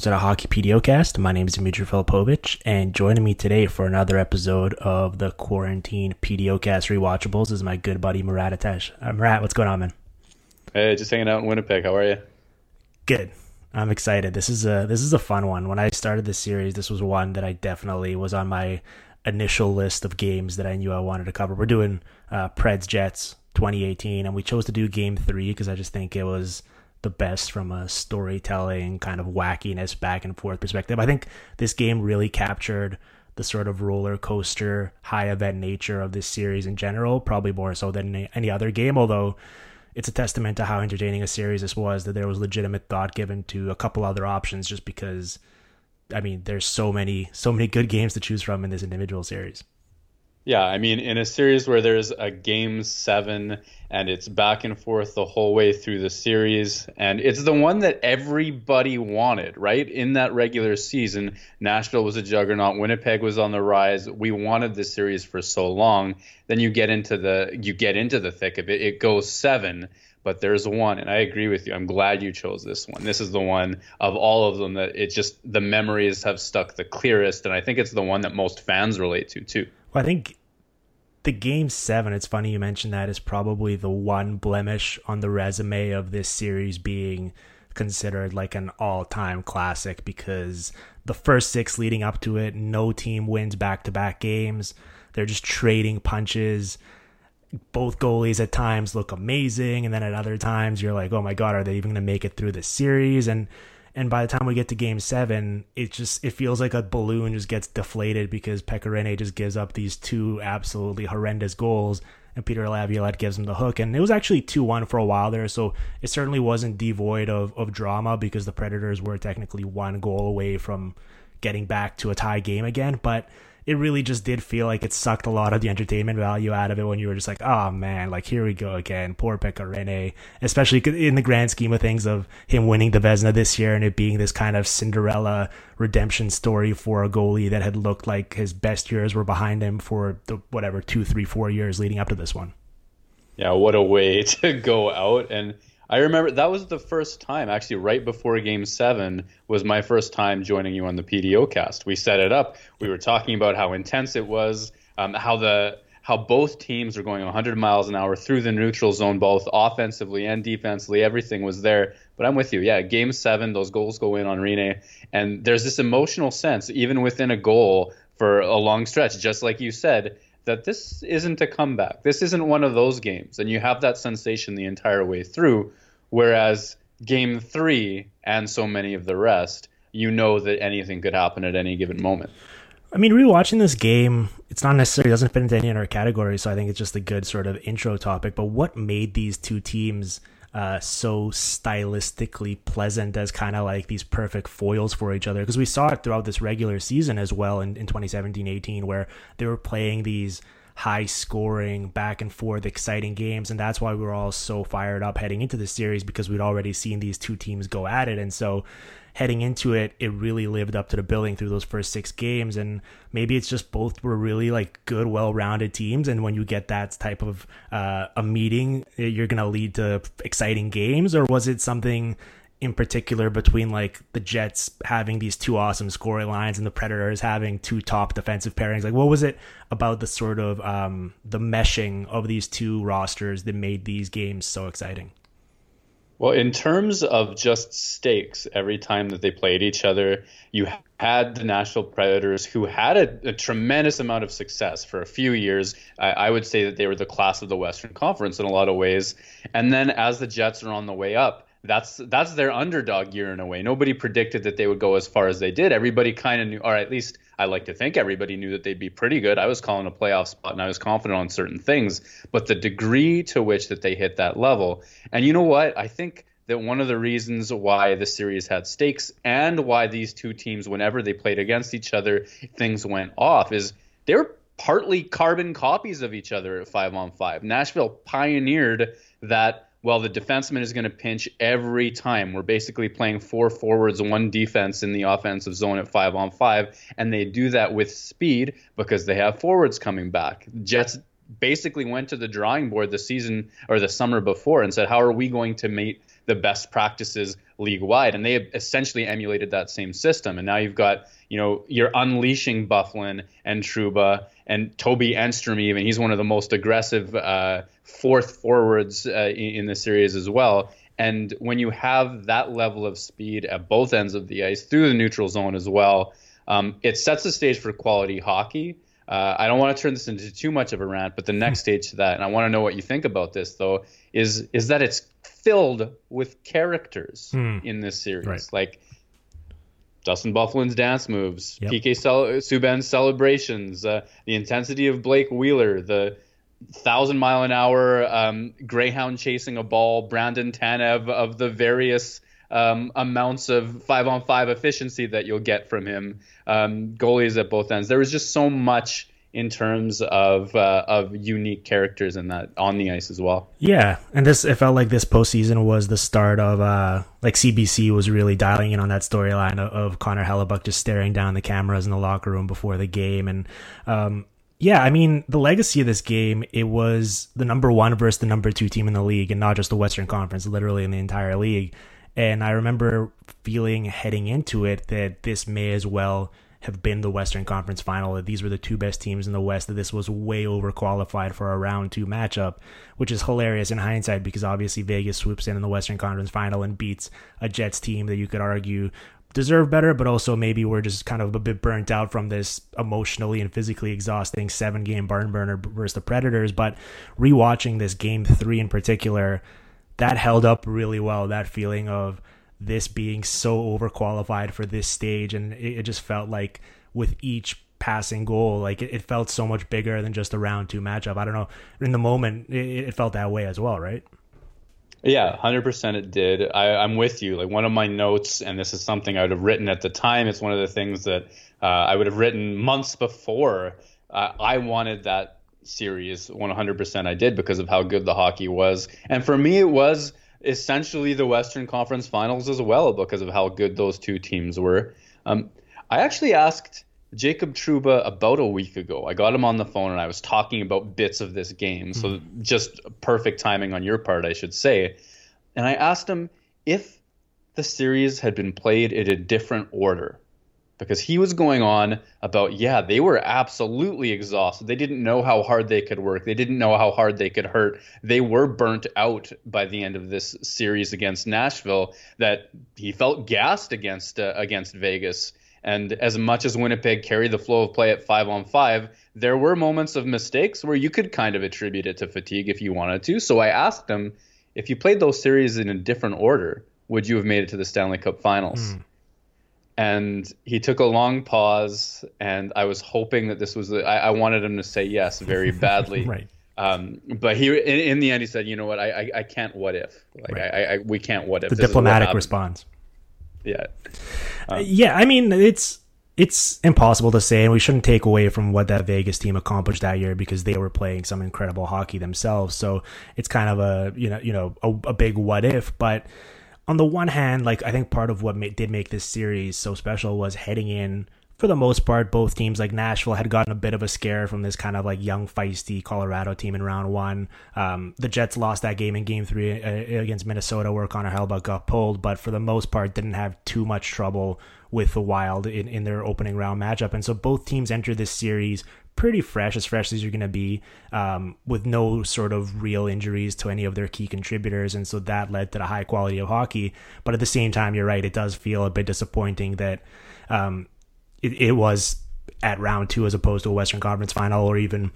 Welcome to the Hockey PDOcast. My name is Dmitry Filipovich, and joining me today for another episode of the Quarantine PDOcast Rewatchables is my good buddy Murat Ates. Uh, Murat, what's going on, man? Hey, just hanging out in Winnipeg. How are you? Good. I'm excited. This is a this is a fun one. When I started this series, this was one that I definitely was on my initial list of games that I knew I wanted to cover. We're doing uh, Preds Jets 2018, and we chose to do Game Three because I just think it was the best from a storytelling kind of wackiness back and forth perspective. I think this game really captured the sort of roller coaster high event nature of this series in general, probably more so than any other game, although it's a testament to how entertaining a series this was that there was legitimate thought given to a couple other options just because I mean there's so many so many good games to choose from in this individual series. Yeah, I mean, in a series where there's a game seven and it's back and forth the whole way through the series, and it's the one that everybody wanted, right? In that regular season, Nashville was a juggernaut, Winnipeg was on the rise. We wanted this series for so long. Then you get into the you get into the thick of it. It goes seven, but there's one, and I agree with you. I'm glad you chose this one. This is the one of all of them that it just the memories have stuck the clearest, and I think it's the one that most fans relate to too. Well, I think the game seven, it's funny you mentioned that, is probably the one blemish on the resume of this series being considered like an all time classic because the first six leading up to it, no team wins back to back games. They're just trading punches. Both goalies at times look amazing, and then at other times you're like, oh my god, are they even going to make it through this series? And and by the time we get to game seven, it just it feels like a balloon just gets deflated because Pekka Rinne just gives up these two absolutely horrendous goals and Peter Laviolette gives him the hook. And it was actually 2 1 for a while there. So it certainly wasn't devoid of, of drama because the Predators were technically one goal away from getting back to a tie game again. But it really just did feel like it sucked a lot of the entertainment value out of it when you were just like, oh man, like here we go again. Poor Pekka Rinne, especially in the grand scheme of things of him winning the Vezina this year and it being this kind of Cinderella redemption story for a goalie that had looked like his best years were behind him for the whatever two, three, four years leading up to this one. Yeah, what a way to go out and I remember that was the first time, actually, right before Game Seven was my first time joining you on the PDO cast. We set it up. We were talking about how intense it was, um, how the how both teams were going 100 miles an hour through the neutral zone, both offensively and defensively. Everything was there. But I'm with you. Yeah, Game Seven, those goals go in on Rinne, and there's this emotional sense, even within a goal for a long stretch, just like you said that this isn't a comeback. This isn't one of those games. And you have that sensation the entire way through. Whereas game three and so many of the rest, you know that anything could happen at any given moment. I mean, rewatching this game, it's not necessarily doesn't fit into any other category, so I think it's just a good sort of intro topic. But what made these two teams uh, so stylistically pleasant as kind of like these perfect foils for each other. Because we saw it throughout this regular season as well in, in 2017-18 where they were playing these high scoring back and forth exciting games and that's why we were all so fired up heading into the series because we'd already seen these two teams go at it. And so heading into it, it really lived up to the billing through those first six games. And maybe it's just both were really like good, well rounded teams. And when you get that type of uh, a meeting, you're going to lead to exciting games. Or was it something in particular between like the Jets having these two awesome scoring lines and the Predators having two top defensive pairings? Like, what was it about the sort of um, the meshing of these two rosters that made these games so exciting? Well, in terms of just stakes, every time that they played each other, you had the Nashville Predators who had a, a tremendous amount of success for a few years. I, I, would say that they were the class of the Western Conference in a lot of ways. And then as the Jets are on the way up, that's that's their underdog year in a way. Nobody predicted that they would go as far as they did. Everybody kind of knew, or at least I like to think everybody knew that they'd be pretty good. I was calling a playoff spot and I was confident on certain things, but the degree to which that they hit that level, and you know what? I think that one of the reasons why the series had stakes and why these two teams, whenever they played against each other, things went off is they were partly carbon copies of each other at five on five. Nashville pioneered that well, the defenseman is going to pinch every time. We're basically playing four forwards, one defense in the offensive zone at five on five, and they do that with speed because they have forwards coming back. Jets basically went to the drawing board the season or the summer before and said, How are we going to meet the best practices league wide? And they essentially emulated that same system. And now you've got, you know, you're unleashing Byfuglien and Trouba and Toby Enstrom, even. He's one of the most aggressive uh, fourth forwards uh, in, in the series as well. And when you have that level of speed at both ends of the ice through the neutral zone as well, um, it sets the stage for quality hockey. Uh, I don't want to turn this into too much of a rant, but the next stage to that, and I want to know what you think about this though, is is that it's filled with characters hmm. in this series, right. like Dustin Byfuglien's dance moves, yep. PK Subban's celebrations, uh, the intensity of Blake Wheeler, the thousand mile an hour um, greyhound chasing a ball, Brandon Tanev of the various um, amounts of five on five efficiency that you'll get from him. Um, goalies at both ends. There was just so much in terms of uh, of unique characters in that on the ice as well. Yeah, and this it felt like this postseason was the start of uh, like CBC was really dialing in on that storyline of, of Connor Hellebuyck just staring down the cameras in the locker room before the game, and um, yeah, I mean the legacy of this game it was the number one versus the number two team in the league, and not just the Western Conference, literally in the entire league. And I remember feeling heading into it that this may as well have been the Western Conference final, that these were the two best teams in the West, that this was way overqualified for a round two matchup, which is hilarious in hindsight because obviously Vegas swoops in in the Western Conference final and beats a Jets team that you could argue deserve better, but also maybe we're just kind of a bit burnt out from this emotionally and physically exhausting seven game barn burner versus the Predators. But rewatching this game three in particular, that held up really well. That feeling of this being so overqualified for this stage, and it, it just felt like with each passing goal, like it, it, felt so much bigger than just a round two matchup. I don't know. In the moment, it, it felt that way as well, right? Yeah, hundred percent. It did. I, am with you. Like one of my notes, and this is something I would have written at the time. It's one of the things that uh, I would have written months before. Uh, I wanted that series 100% I did because of how good the hockey was. And for me, it was essentially the Western Conference Finals as well because of how good those two teams were. Um, I actually asked Jacob Trouba about a week ago. I got him on the phone and I was talking about bits of this game. So mm-hmm. just perfect timing on your part, I should say. And I asked him if the series had been played in a different order because he was going on about yeah they were absolutely exhausted they didn't know how hard they could work they didn't know how hard they could hurt they were burnt out by the end of this series against Nashville that he felt gassed against uh, against Vegas and as much as Winnipeg carried the flow of play at 5 on 5 there were moments of mistakes where you could kind of attribute it to fatigue if you wanted to so I asked him if you played those series in a different order would you have made it to the Stanley Cup finals mm and he took a long pause and i was hoping that this was the, I, I, wanted him to say yes very badly right Um, but he, in, in, the end, he said, "You know what? I, I, I can't. What if? Like, right. I, I, we can't. What if?" The this diplomatic response. Yeah. Um, yeah, I mean, it's it's impossible to say, and we shouldn't take away from what that Vegas team accomplished that year because they were playing some incredible hockey themselves. So it's kind of a you know you know a, a big what if, but on the one hand, like I think part of what ma- did make this series so special was heading in for the most part, both teams like Nashville had gotten a bit of a scare from this kind of like young, feisty Colorado team in round one. Um, the Jets lost that game in game three uh, against Minnesota where Connor Hellebuyck got pulled, but for the most part, didn't have too much trouble with the Wild in, in their opening round matchup. And so both teams enter this series pretty fresh, as fresh as you're going to be, um, with no sort of real injuries to any of their key contributors. And so that led to the high quality of hockey. But at the same time, you're right, it does feel a bit disappointing that. Um, it, it was at round two as opposed to a Western Conference final or even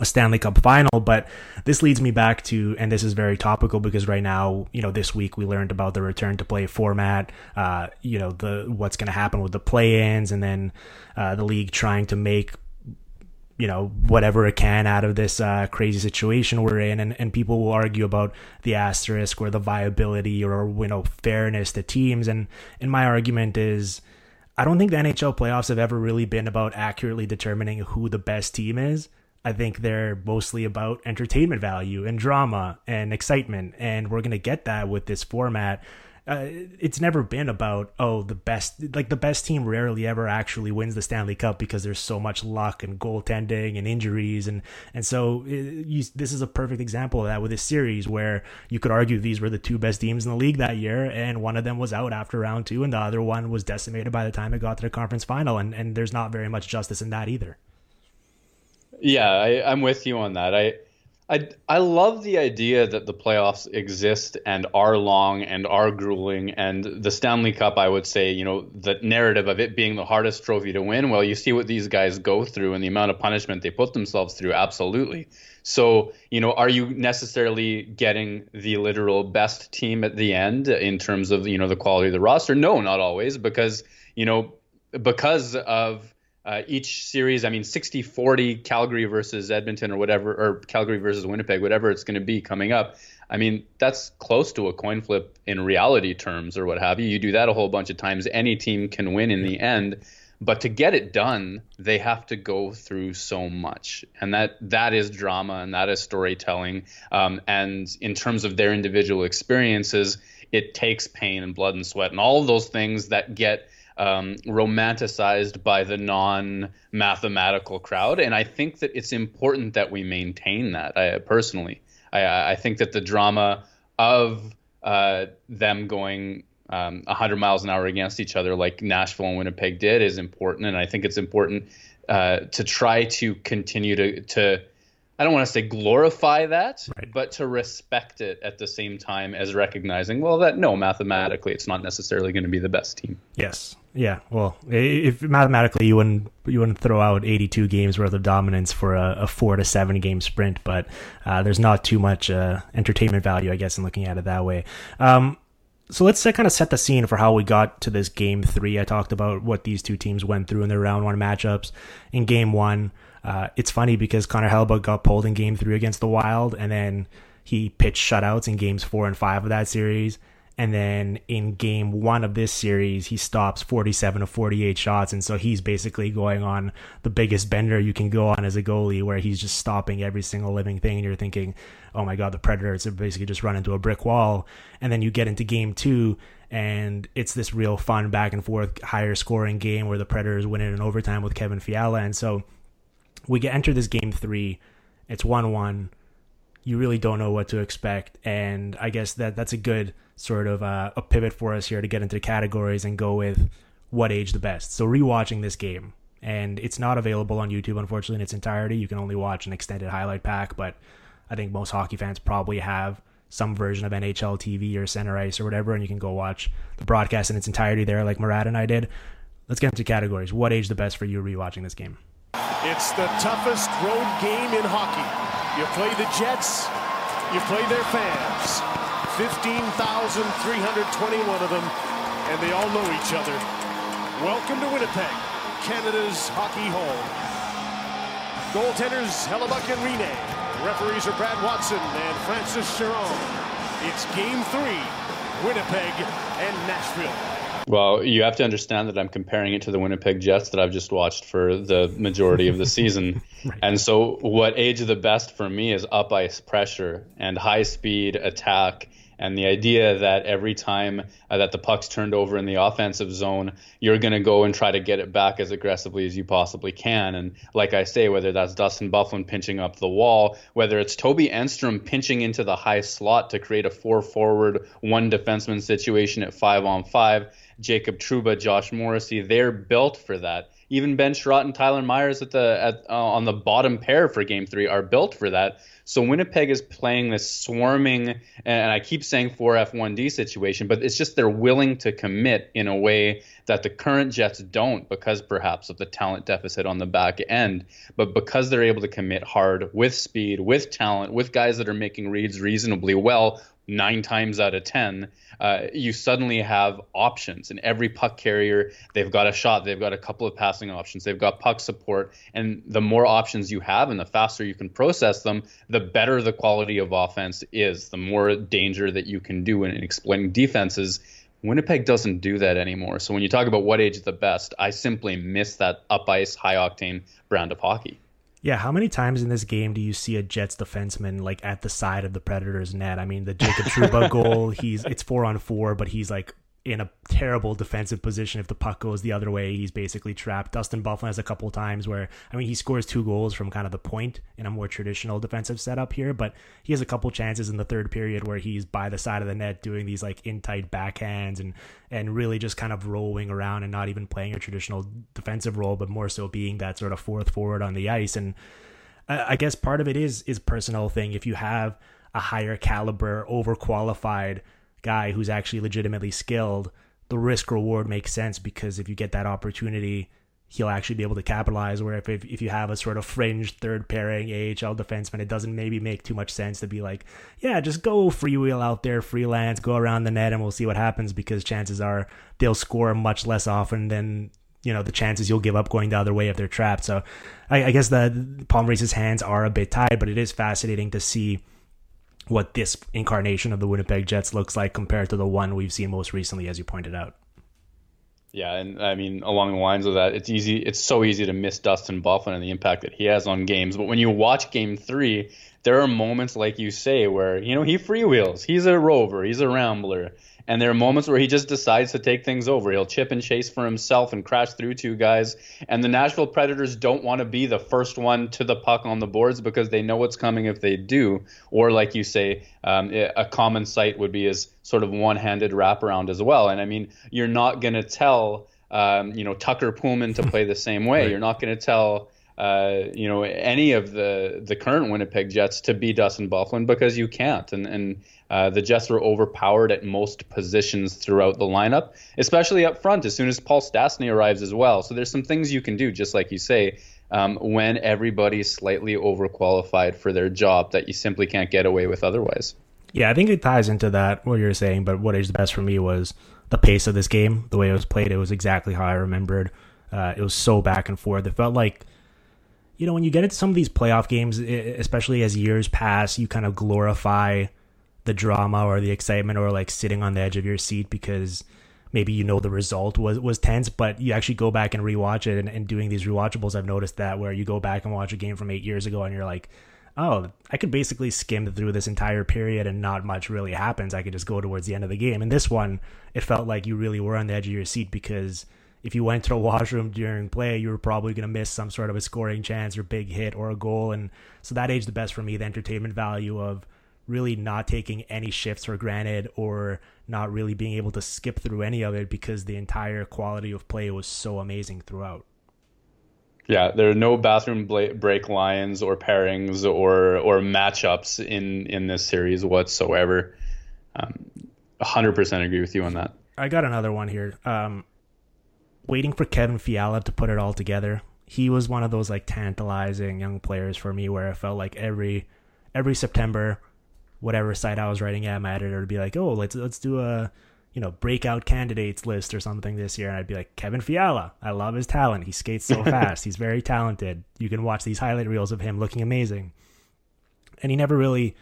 a Stanley Cup final. But this leads me back to, and this is very topical because right now, you know, this week we learned about the return to play format, uh, you know, the what's going to happen with the play-ins, and then uh, the league trying to make. You know, whatever it can out of this uh, crazy situation we're in, and, and people will argue about the asterisk or the viability or you know fairness to teams, and and my argument is, I don't think the NHL playoffs have ever really been about accurately determining who the best team is. I think they're mostly about entertainment value and drama and excitement. And we're going to get that with this format uh, it's never been about oh the best like the best team rarely ever actually wins the Stanley Cup because there's so much luck and goaltending and injuries and and so it, uh, you, this is a perfect example of that with this series where you could argue these were the two best teams in the league that year and one of them was out after round two and the other one was decimated by the time it got to the conference final and and there's not very much justice in that either. Yeah, I, I'm with you on that. I I I love the idea that the playoffs exist and are long and are grueling and the Stanley Cup I would say, you know, the narrative of it being the hardest trophy to win, well, you see what these guys go through and the amount of punishment they put themselves through, absolutely. So, you know, are you necessarily getting the literal best team at the end in terms of, you know, the quality of the roster? No, not always because, you know, because of uh, each series, I mean, 60 40 Calgary versus Edmonton or whatever, or Calgary versus Winnipeg, whatever it's going to be coming up. I mean, that's close to a coin flip in reality terms or what have you. You do that a whole bunch of times, any team can win in the end. But to get it done, they have to go through so much, and that that is drama and that is storytelling. Um, and in terms of their individual experiences, it takes pain and blood and sweat and all of those things that get um, romanticized by the non-mathematical crowd, and I think that it's important that we maintain that. I personally, I, I think that the drama of uh, them going um, 100 miles an hour against each other, like Nashville and Winnipeg did, is important, and I think it's important uh, to try to continue to to I don't want to say glorify that, right. but to respect it at the same time as recognizing, well, that no, mathematically, it's not necessarily going to be the best team. Yes. Yeah. Well, if mathematically you wouldn't you wouldn't throw out 82 games worth of dominance for a, a four to seven game sprint, but uh, there's not too much uh, entertainment value, I guess, in looking at it that way. Um, so let's uh, kind of set the scene for how we got to this game three. I talked about what these two teams went through in their round one matchups. In game one, uh, it's funny because Connor Hellebuyck got pulled in game three against the Wild, and then he pitched shutouts in games four and five of that series. And then in game one of this series, he stops 47 of 48 shots. And so he's basically going on the biggest bender you can go on as a goalie, where he's just stopping every single living thing. And you're thinking, oh my God, the Predators have basically just run into a brick wall. And then you get into game two, and it's this real fun back and forth, higher scoring game where the Predators win it in overtime with Kevin Fiala. And so we get enter this game three. It's one one. You really don't know what to expect, and I guess that that's a good sort of uh, a pivot for us here to get into the categories and go with what age the best. So rewatching this game, and it's not available on YouTube unfortunately in its entirety. You can only watch an extended highlight pack, but I think most hockey fans probably have some version of NHL TV or Center Ice or whatever, and you can go watch the broadcast in its entirety there, like Murat and I did. Let's get into categories. What age the best for you rewatching this game? It's the toughest road game in hockey. You play the Jets, you play their fans. 15,321 of them, and they all know each other. Welcome to Winnipeg, Canada's hockey home. Goaltenders Hellebuyck and Rinne. Referees are Brad Watson and Francis Charron. It's game three, Winnipeg and Nashville. Well, you have to understand that I'm comparing it to the Winnipeg Jets that I've just watched for the majority of the season. right. And so, what age of the best for me is up ice pressure and high speed attack and the idea that every time uh, that the puck's turned over in the offensive zone, you're going to go and try to get it back as aggressively as you possibly can. And like I say, whether that's Dustin Byfuglien pinching up the wall, whether it's Toby Enstrom pinching into the high slot to create a four forward, one defenseman situation at five on five, Jacob Trouba, Josh Morrissey, they're built for that even Ben Chiarot and Tyler Myers at the at uh, on the bottom pair for Game Three are built for that. So Winnipeg is playing this swarming, and I keep saying 4F1D situation, but it's just they're willing to commit in a way that the current Jets don't because perhaps of the talent deficit on the back end. But because they're able to commit hard with speed, with talent, with guys that are making reads reasonably well, nine times out of 10, uh, you suddenly have options. And every puck carrier, they've got a shot, they've got a couple of passing options, they've got puck support. And the more options you have and the faster you can process them, the better the quality of offense is, the more danger that you can do in, in exploiting defenses. Winnipeg doesn't do that anymore. So when you talk about what age is the best, I simply miss that up ice, high octane brand of hockey. Yeah, how many times in this game do you see a Jets defenseman like at the side of the Predators net? I mean, the Jacob Trouba goal, he's it's four on four, but he's like in a terrible defensive position if the puck goes the other way. He's basically trapped. Dustin Byfuglien has a couple times where I mean he scores two goals from kind of the point in a more traditional defensive setup here, but he has a couple chances in the third period where he's by the side of the net doing these like in tight backhands and and really just kind of rolling around and not even playing a traditional defensive role, but more so being that sort of fourth forward on the ice. And I guess part of it is is personal thing. If you have a higher caliber, overqualified guy who's actually legitimately skilled, the risk reward makes sense because if you get that opportunity, he'll actually be able to capitalize. Where if, if, if you have a sort of fringe third pairing AHL defenseman, it doesn't maybe make too much sense to be like, yeah, just go freewheel out there, freelance, go around the net, and we'll see what happens because chances are they'll score much less often than you know the chances you'll give up going the other way if they're trapped. So I, I guess the Paul Maurice's hands are a bit tied, but it is fascinating to see what this incarnation of the Winnipeg Jets looks like compared to the one we've seen most recently, as you pointed out. Yeah, and I mean along the lines of that, it's easy. It's so easy to miss Dustin Byfuglien and the impact that he has on games. But when you watch Game Three, there are moments like you say where you know he freewheels. He's a rover. He's a rambler. And there are moments where he just decides to take things over. He'll chip and chase for himself and crash through two guys. And the Nashville Predators don't want to be the first one to the puck on the boards because they know what's coming if they do. Or, like you say, um, a common sight would be his sort of one handed wraparound as well. And I mean, you're not going to tell, um, you know, Tucker Poolman to play the same way. Right. You're not going to tell. Uh, you know any of the the current Winnipeg Jets to be Dustin Byfuglien because you can't, and and uh, the Jets were overpowered at most positions throughout the lineup, especially up front as soon as Paul Stastny arrives as well. So there's some things you can do, just like you say, um, when everybody's slightly overqualified for their job that you simply can't get away with otherwise. Yeah, I think it ties into that what you're saying. But what is best for me was the pace of this game, the way it was played. It was exactly how I remembered. Uh, it was so back and forth. It felt like you know, when you get into some of these playoff games, especially as years pass, you kind of glorify the drama or the excitement or like sitting on the edge of your seat because maybe you know the result was was tense, but you actually go back and rewatch it. And, and doing these rewatchables, I've noticed that where you go back and watch a game from eight years ago and you're like, oh, I could basically skim through this entire period and not much really happens. I could just go towards the end of the game. And this one, it felt like you really were on the edge of your seat because if you went to the washroom during play, you were probably going to miss some sort of a scoring chance or big hit or a goal. And so that aged the best for me, the entertainment value of really not taking any shifts for granted or not really being able to skip through any of it because the entire quality of play was so amazing throughout. Yeah, there are no bathroom break lines or pairings or or matchups in in this series whatsoever. Um, 100% agree with you on that. I got another one here. Um, waiting for Kevin Fiala to put it all together. He was one of those like tantalizing young players for me where I felt like every every September whatever site I was writing at, my editor would be like, "Oh, let's let's do a you know breakout candidates list or something this year," and I'd be like, "Kevin Fiala, I love his talent. He skates so fast. He's very talented. You can watch these highlight reels of him looking amazing." and he never really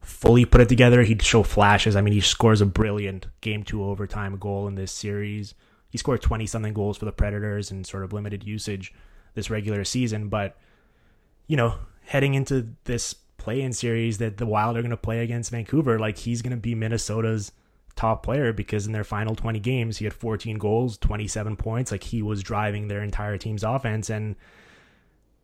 fully put it together. He'd show flashes. I mean, he scores a brilliant game two overtime goal in this series. He scored 20 something goals for the Predators in sort of limited usage this regular season. But, you know, heading into this play in series that the Wild are going to play against Vancouver, like he's going to be Minnesota's top player because in their final 20 games, he had 14 goals, 27 points. Like he was driving their entire team's offense. And,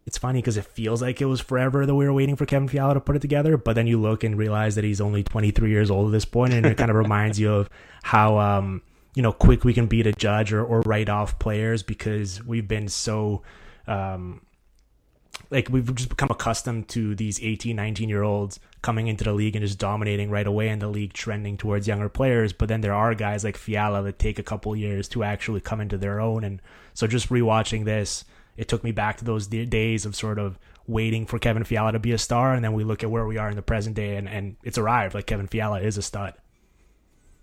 it's funny because it feels like it was forever that we were waiting for Kevin Fiala to put it together, but then you look and realize that he's only 23 years old at this point, and it kind of reminds you of how um, you know quick we can be to judge or, or write off players because we've been so um, like we've just become accustomed to these 18 19 year olds coming into the league and just dominating right away and the league trending towards younger players but then there are guys like Fiala that take a couple years to actually come into their own and so just rewatching this it took me back to those days of sort of waiting for Kevin Fiala to be a star, and then we look at where we are in the present day, and, and it's arrived. Like Kevin Fiala is a stud.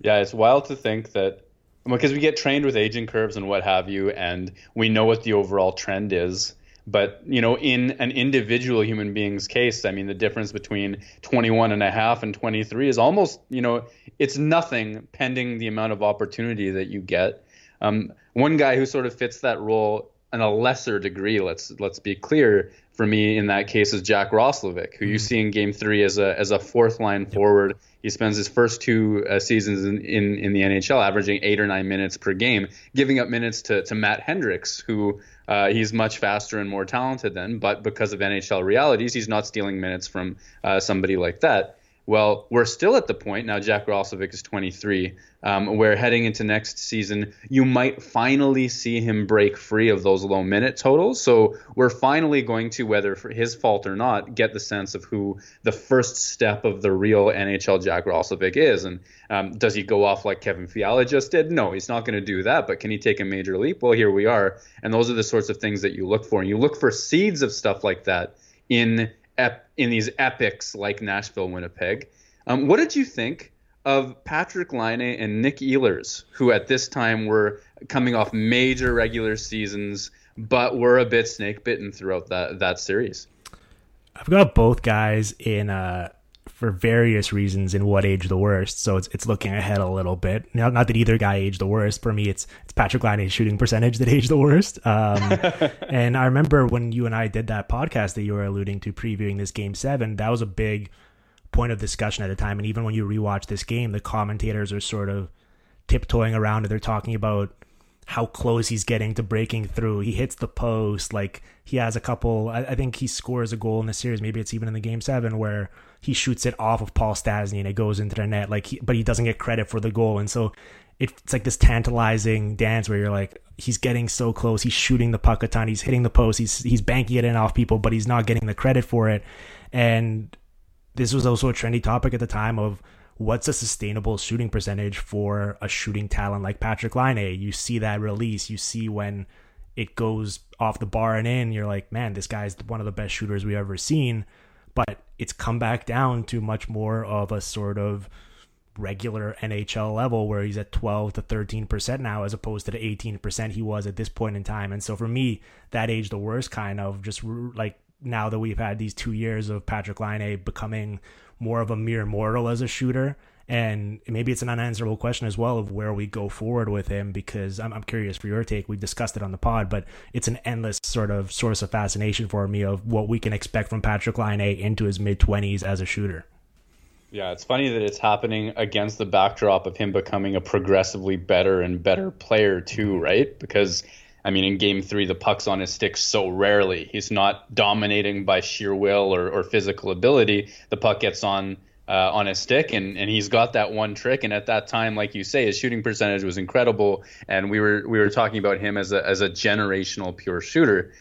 Yeah, it's wild to think that because we get trained with aging curves and what have you, and we know what the overall trend is. But you know, in an individual human being's case, I mean, the difference between 21 and a half and 23 is almost, you know, it's nothing pending the amount of opportunity that you get. Um, one guy who sort of fits that role in a lesser degree. Let's let's be clear. For me, in that case, is Jack Roslovic, who you mm-hmm. see in Game Three as a as a fourth line forward. He spends his first two uh, seasons in, in, in the NHL averaging eight or nine minutes per game, giving up minutes to to Matt Hendricks, who uh, he's much faster and more talented than, but because of NHL realities, he's not stealing minutes from uh, somebody like that. Well, we're still at the point now. Jack Roslovic is 23, um, where heading into next season, you might finally see him break free of those low minute totals. So we're finally going to, whether for his fault or not, get the sense of who the first step of the real NHL Jack Roslovic is. And um, does he go off like Kevin Fiala just did? No, he's not going to do that. But can he take a major leap? Well, here we are. And those are the sorts of things that you look for. And you look for seeds of stuff like that in ep- in these epics like Nashville, Winnipeg. Um, what did you think of Patrik Laine and Nik Ehlers, who at this time were coming off major regular seasons, but were a bit snake bitten throughout that that series? I've got both guys in uh, for various reasons in what age the worst. So it's it's looking ahead a little bit. Now, not that either guy aged the worst. For me, it's it's Patrik Laine's shooting percentage that aged the worst. Um, and I remember when you and I did that podcast that you were alluding to, previewing this game seven. That was a big point of discussion at the time. And even when you rewatch this game, the commentators are sort of tiptoeing around it. They're talking about how close he's getting to breaking through. He hits the post. Like he has a couple. I, I, think he scores a goal in the series. Maybe it's even in the game seven where he shoots it off of Paul Stastny and it goes into the net. Like, he, but he doesn't get credit for the goal. And so it's like this tantalizing dance where you're like, he's getting so close. He's shooting the puck a ton. He's hitting the post. He's he's banking it in off people, but he's not getting the credit for it. And this was also a trendy topic at the time of what's a sustainable shooting percentage for a shooting talent like Patrik Laine? You see that release, you see when it goes off the bar and in, you're like, man, this guy's one of the best shooters we've ever seen. But it's come back down to much more of a sort of regular NHL level where he's at 12 to 13% now as opposed to the 18% he was at this point in time. And so for me, that age the worst kind of just like now that we've had these two years of Patrik Laine becoming more of a mere mortal as a shooter. And maybe it's an unanswerable question as well of where we go forward with him because I'm, I'm curious for your take. We've discussed it on the pod, but it's an endless sort of source of fascination for me of what we can expect from Patrik Laine into his mid 20s as a shooter. Yeah, it's funny that it's happening against the backdrop of him becoming a progressively better and better player, too, right? Because I mean, in game three, the puck's on his stick so rarely. He's not dominating by sheer will or, or physical ability. The puck gets on uh, on his stick, and, and he's got that one trick. And at that time, like you say, his shooting percentage was incredible. And we were we were talking about him as a as a generational pure shooter.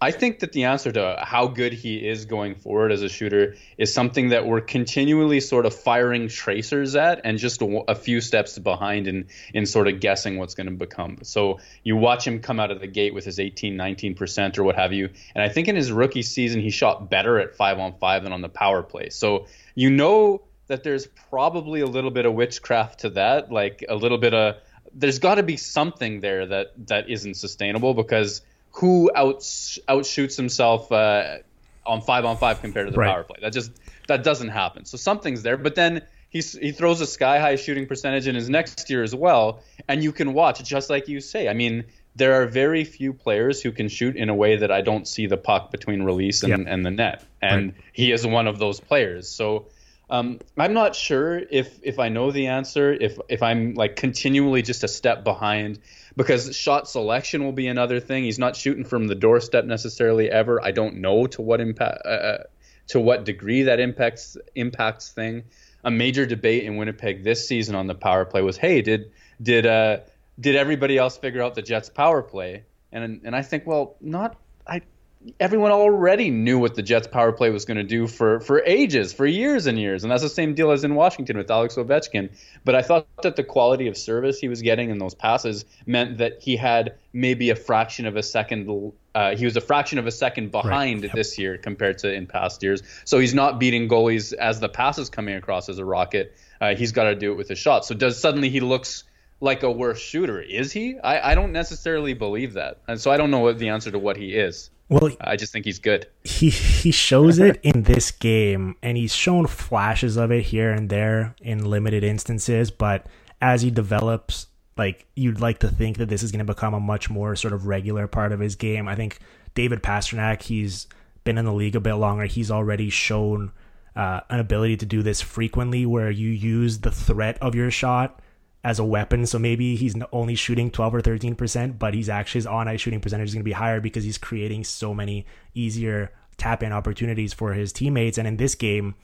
I think that the answer to how good he is going forward as a shooter is something that we're continually sort of firing tracers at and just a, a few steps behind in, in sort of guessing what's going to become. So you watch him come out of the gate with his 18, 19% or what have you. And I think in his rookie season, he shot better at five on five than on the power play. So you know that there's probably a little bit of witchcraft to that, like a little bit of there's got to be something there that that isn't sustainable because who outs outshoots himself uh, on five on five compared to the right. power play. That just that doesn't happen. So something's there. But then he's, he throws a sky high shooting percentage in his next year as well, and you can watch just like you say. I mean, there are very few players who can shoot in a way that I don't see the puck between release and, and the net, and Right. he is one of those players. So. Um, I'm not sure if if I know the answer, if if I'm like continually just a step behind, because shot selection will be another thing. He's not shooting from the doorstep necessarily ever. I don't know to what impact, uh, to what degree that impacts impacts thing. A major debate in Winnipeg this season on the power play was, hey, did did uh did everybody else figure out the Jets power play? And and I think, well, not everyone already knew what the Jets power play was going to do for for ages, for years and years, and that's the same deal as in Washington with Alex Ovechkin. But I thought that the quality of service he was getting in those passes meant that he had maybe a fraction of a second. Uh, he was a fraction of a second behind Yep. this year compared to in past years. So he's not beating goalies as the pass is coming across as a rocket. Uh, he's got to do it with his shot. So does suddenly he looks like a worse shooter? Is he? I, I don't necessarily believe that, and so I don't know what the answer to what he is. Well, I just think he's good. he he shows it in this game and he's shown flashes of it here and there in limited instances but as he develops like you'd like to think that this is going to become a much more sort of regular part of his game i think david pastrnak he's been in the league a bit longer he's already shown uh, an ability to do this frequently where you use the threat of your shot as a weapon. So maybe he's only shooting 12 or 13%, but he's actually his on ice shooting percentage is going to be higher because he's creating so many easier tap in opportunities for his teammates. And in this game,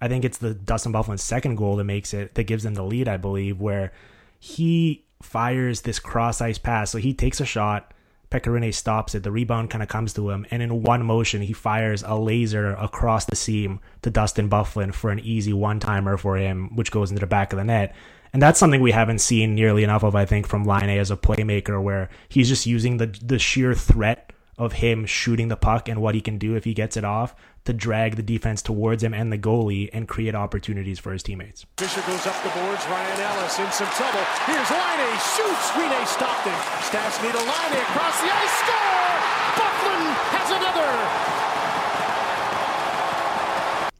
I think it's the Dustin Byfuglien's second goal that makes it, that gives them the lead, I believe, where he fires this cross ice pass. So he takes a shot. Pekka Rinne stops it. The rebound kind of comes to him, and in one motion, he fires a laser across the seam to Dustin Byfuglien for an easy one timer for him, which goes into the back of the net. And that's something we haven't seen nearly enough of, I think, from Laine as a playmaker, where he's just using the the sheer threat of him shooting the puck and what he can do if he gets it off to drag the defense towards him and the goalie and create opportunities for his teammates. Fisher goes up the boards. Ryan Ellis in some trouble. Here's Laine shoots. Rinne stopped him. Stastny to Line across the ice. Score! Byfuglien has another.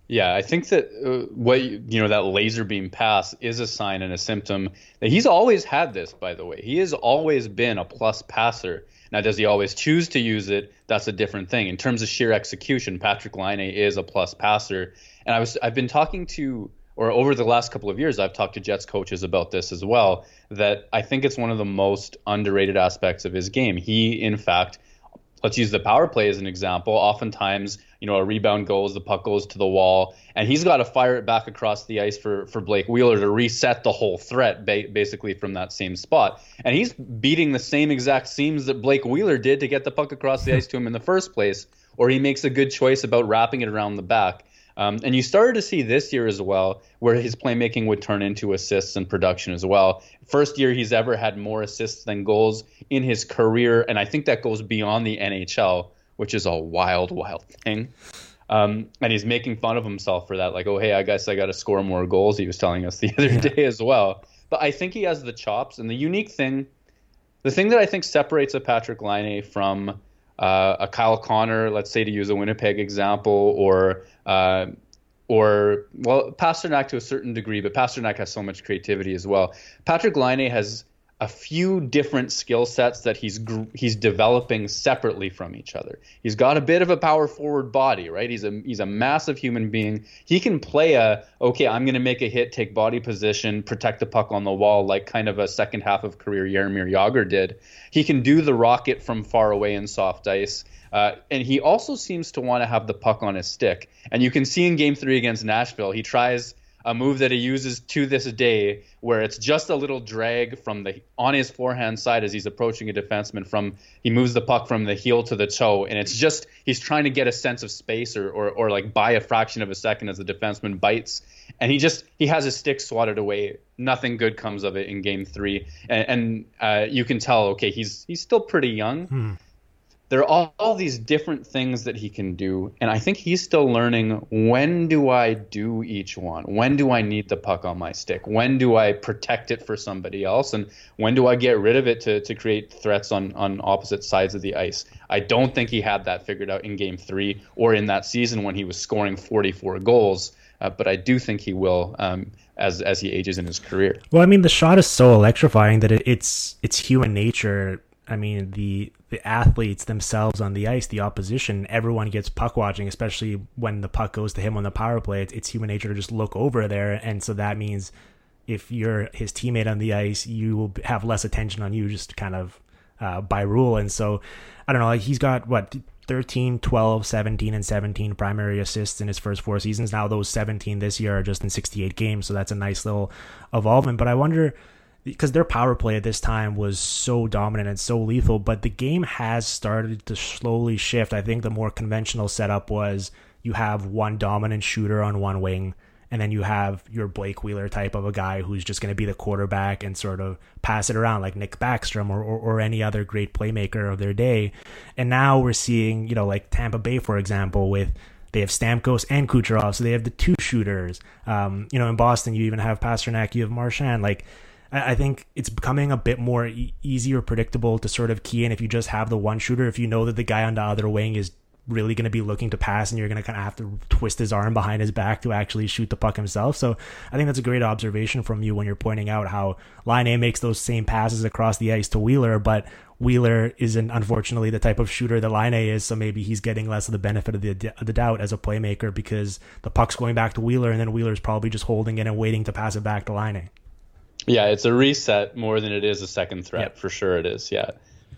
Yeah, I think that uh, what you know that laser beam pass is a sign and a symptom that he's always had this. By the way, he has always been a plus passer. Now, does he always choose to use it? That's a different thing. In terms of sheer execution, Patrik Laine is a plus passer. And I was I've been talking to or over the last couple of years, I've talked to Jets coaches about this as well. That I think it's one of the most underrated aspects of his game. He, in fact, let's use the power play as an example. Oftentimes, you know, a rebound goes, the puck goes to the wall, and he's got to fire it back across the ice for, for Blake Wheeler to reset the whole threat ba- basically from that same spot. And he's beating the same exact seams that Blake Wheeler did to get the puck across the ice to him in the first place, or he makes a good choice about wrapping it around the back. Um, and you started to see this year as well, where his playmaking would turn into assists and production as well. First year he's ever had more assists than goals in his career, and I think that goes beyond the NHL, which is a wild, wild thing. Um, and he's making fun of himself for that, like, oh, hey, I guess I got to score more goals. He was telling us the other day as well. But I think he has the chops, and the unique thing, the thing that I think separates a Patrik Laine from uh, a Kyle Connor, let's say to use a Winnipeg example, or uh, or well, Pastrnak to a certain degree, but Pastrnak has so much creativity as well. Patrik Laine has a few different skill sets that he's he's developing separately from each other. He's got a bit of a power forward body, right? He's a he's a massive human being. He can play a okay, I'm going to make a hit, take body position, protect the puck on the wall like kind of a second half of career Jaromir Jagr did. He can do the rocket from far away in soft ice. Uh, and he also seems to want to have the puck on his stick. And you can see in game three against Nashville, he tries a move that he uses to this day where it's just a little drag from the on his forehand side as he's approaching a defenseman from he moves the puck from the heel to the toe and it's just he's trying to get a sense of space or, or, or like buy a fraction of a second as the defenseman bites and he just he has his stick swatted away. Nothing good comes of it in game three. And, and uh, you can tell okay he's he's still pretty young there are all, all these different things that he can do and i think he's still learning when do i do each one when do i need the puck on my stick when do i protect it for somebody else and when do i get rid of it to, to create threats on, on opposite sides of the ice i don't think he had that figured out in game three or in that season when he was scoring 44 goals uh, but I do think he will um, as as he ages in his career. Well, I mean, the shot is so electrifying that it, it's it's human nature. I mean, the the athletes themselves on the ice, the opposition, everyone gets puck watching, especially when the puck goes to him on the power play. It's, it's human nature to just look over there, and so that means if you're his teammate on the ice, you will have less attention on you, just kind of uh, by rule. And so, I don't know, like he's got what 13, 12, 17, and 17 primary assists in his first four seasons. Now those 17 this year are just in 68 games, so that's a nice little evolvement. But I wonder because their power play at this time was so dominant and so lethal, but the game has started to slowly shift. I think the more conventional setup was you have one dominant shooter on one wing and then you have your Blake Wheeler type of a guy who's just going to be the quarterback and sort of pass it around like Nick Backstrom or, or, or, any other great playmaker of their day. And now we're seeing, you know, like Tampa Bay, for example, with they have Stamkos and Kucherov, so they have the two shooters. Um, you know, in Boston, you even have Pastrnak, you have Marchand. Like, I think it's becoming a bit more e- or predictable to sort of key in if you just have the one shooter. If you know that the guy on the other wing is really going to be looking to pass and you're going to kind of have to twist his arm behind his back to actually shoot the puck himself. So I think that's a great observation from you when you're pointing out how Laine makes those same passes across the ice to Wheeler, but Wheeler isn't unfortunately the type of shooter that Laine is. So maybe he's getting less of the benefit of the, the doubt as a playmaker because the puck's going back to Wheeler and then Wheeler's probably just holding it and waiting to pass it back to Laine. Yeah, it's a reset more than it is a second threat. Yep. For sure it is. Yeah.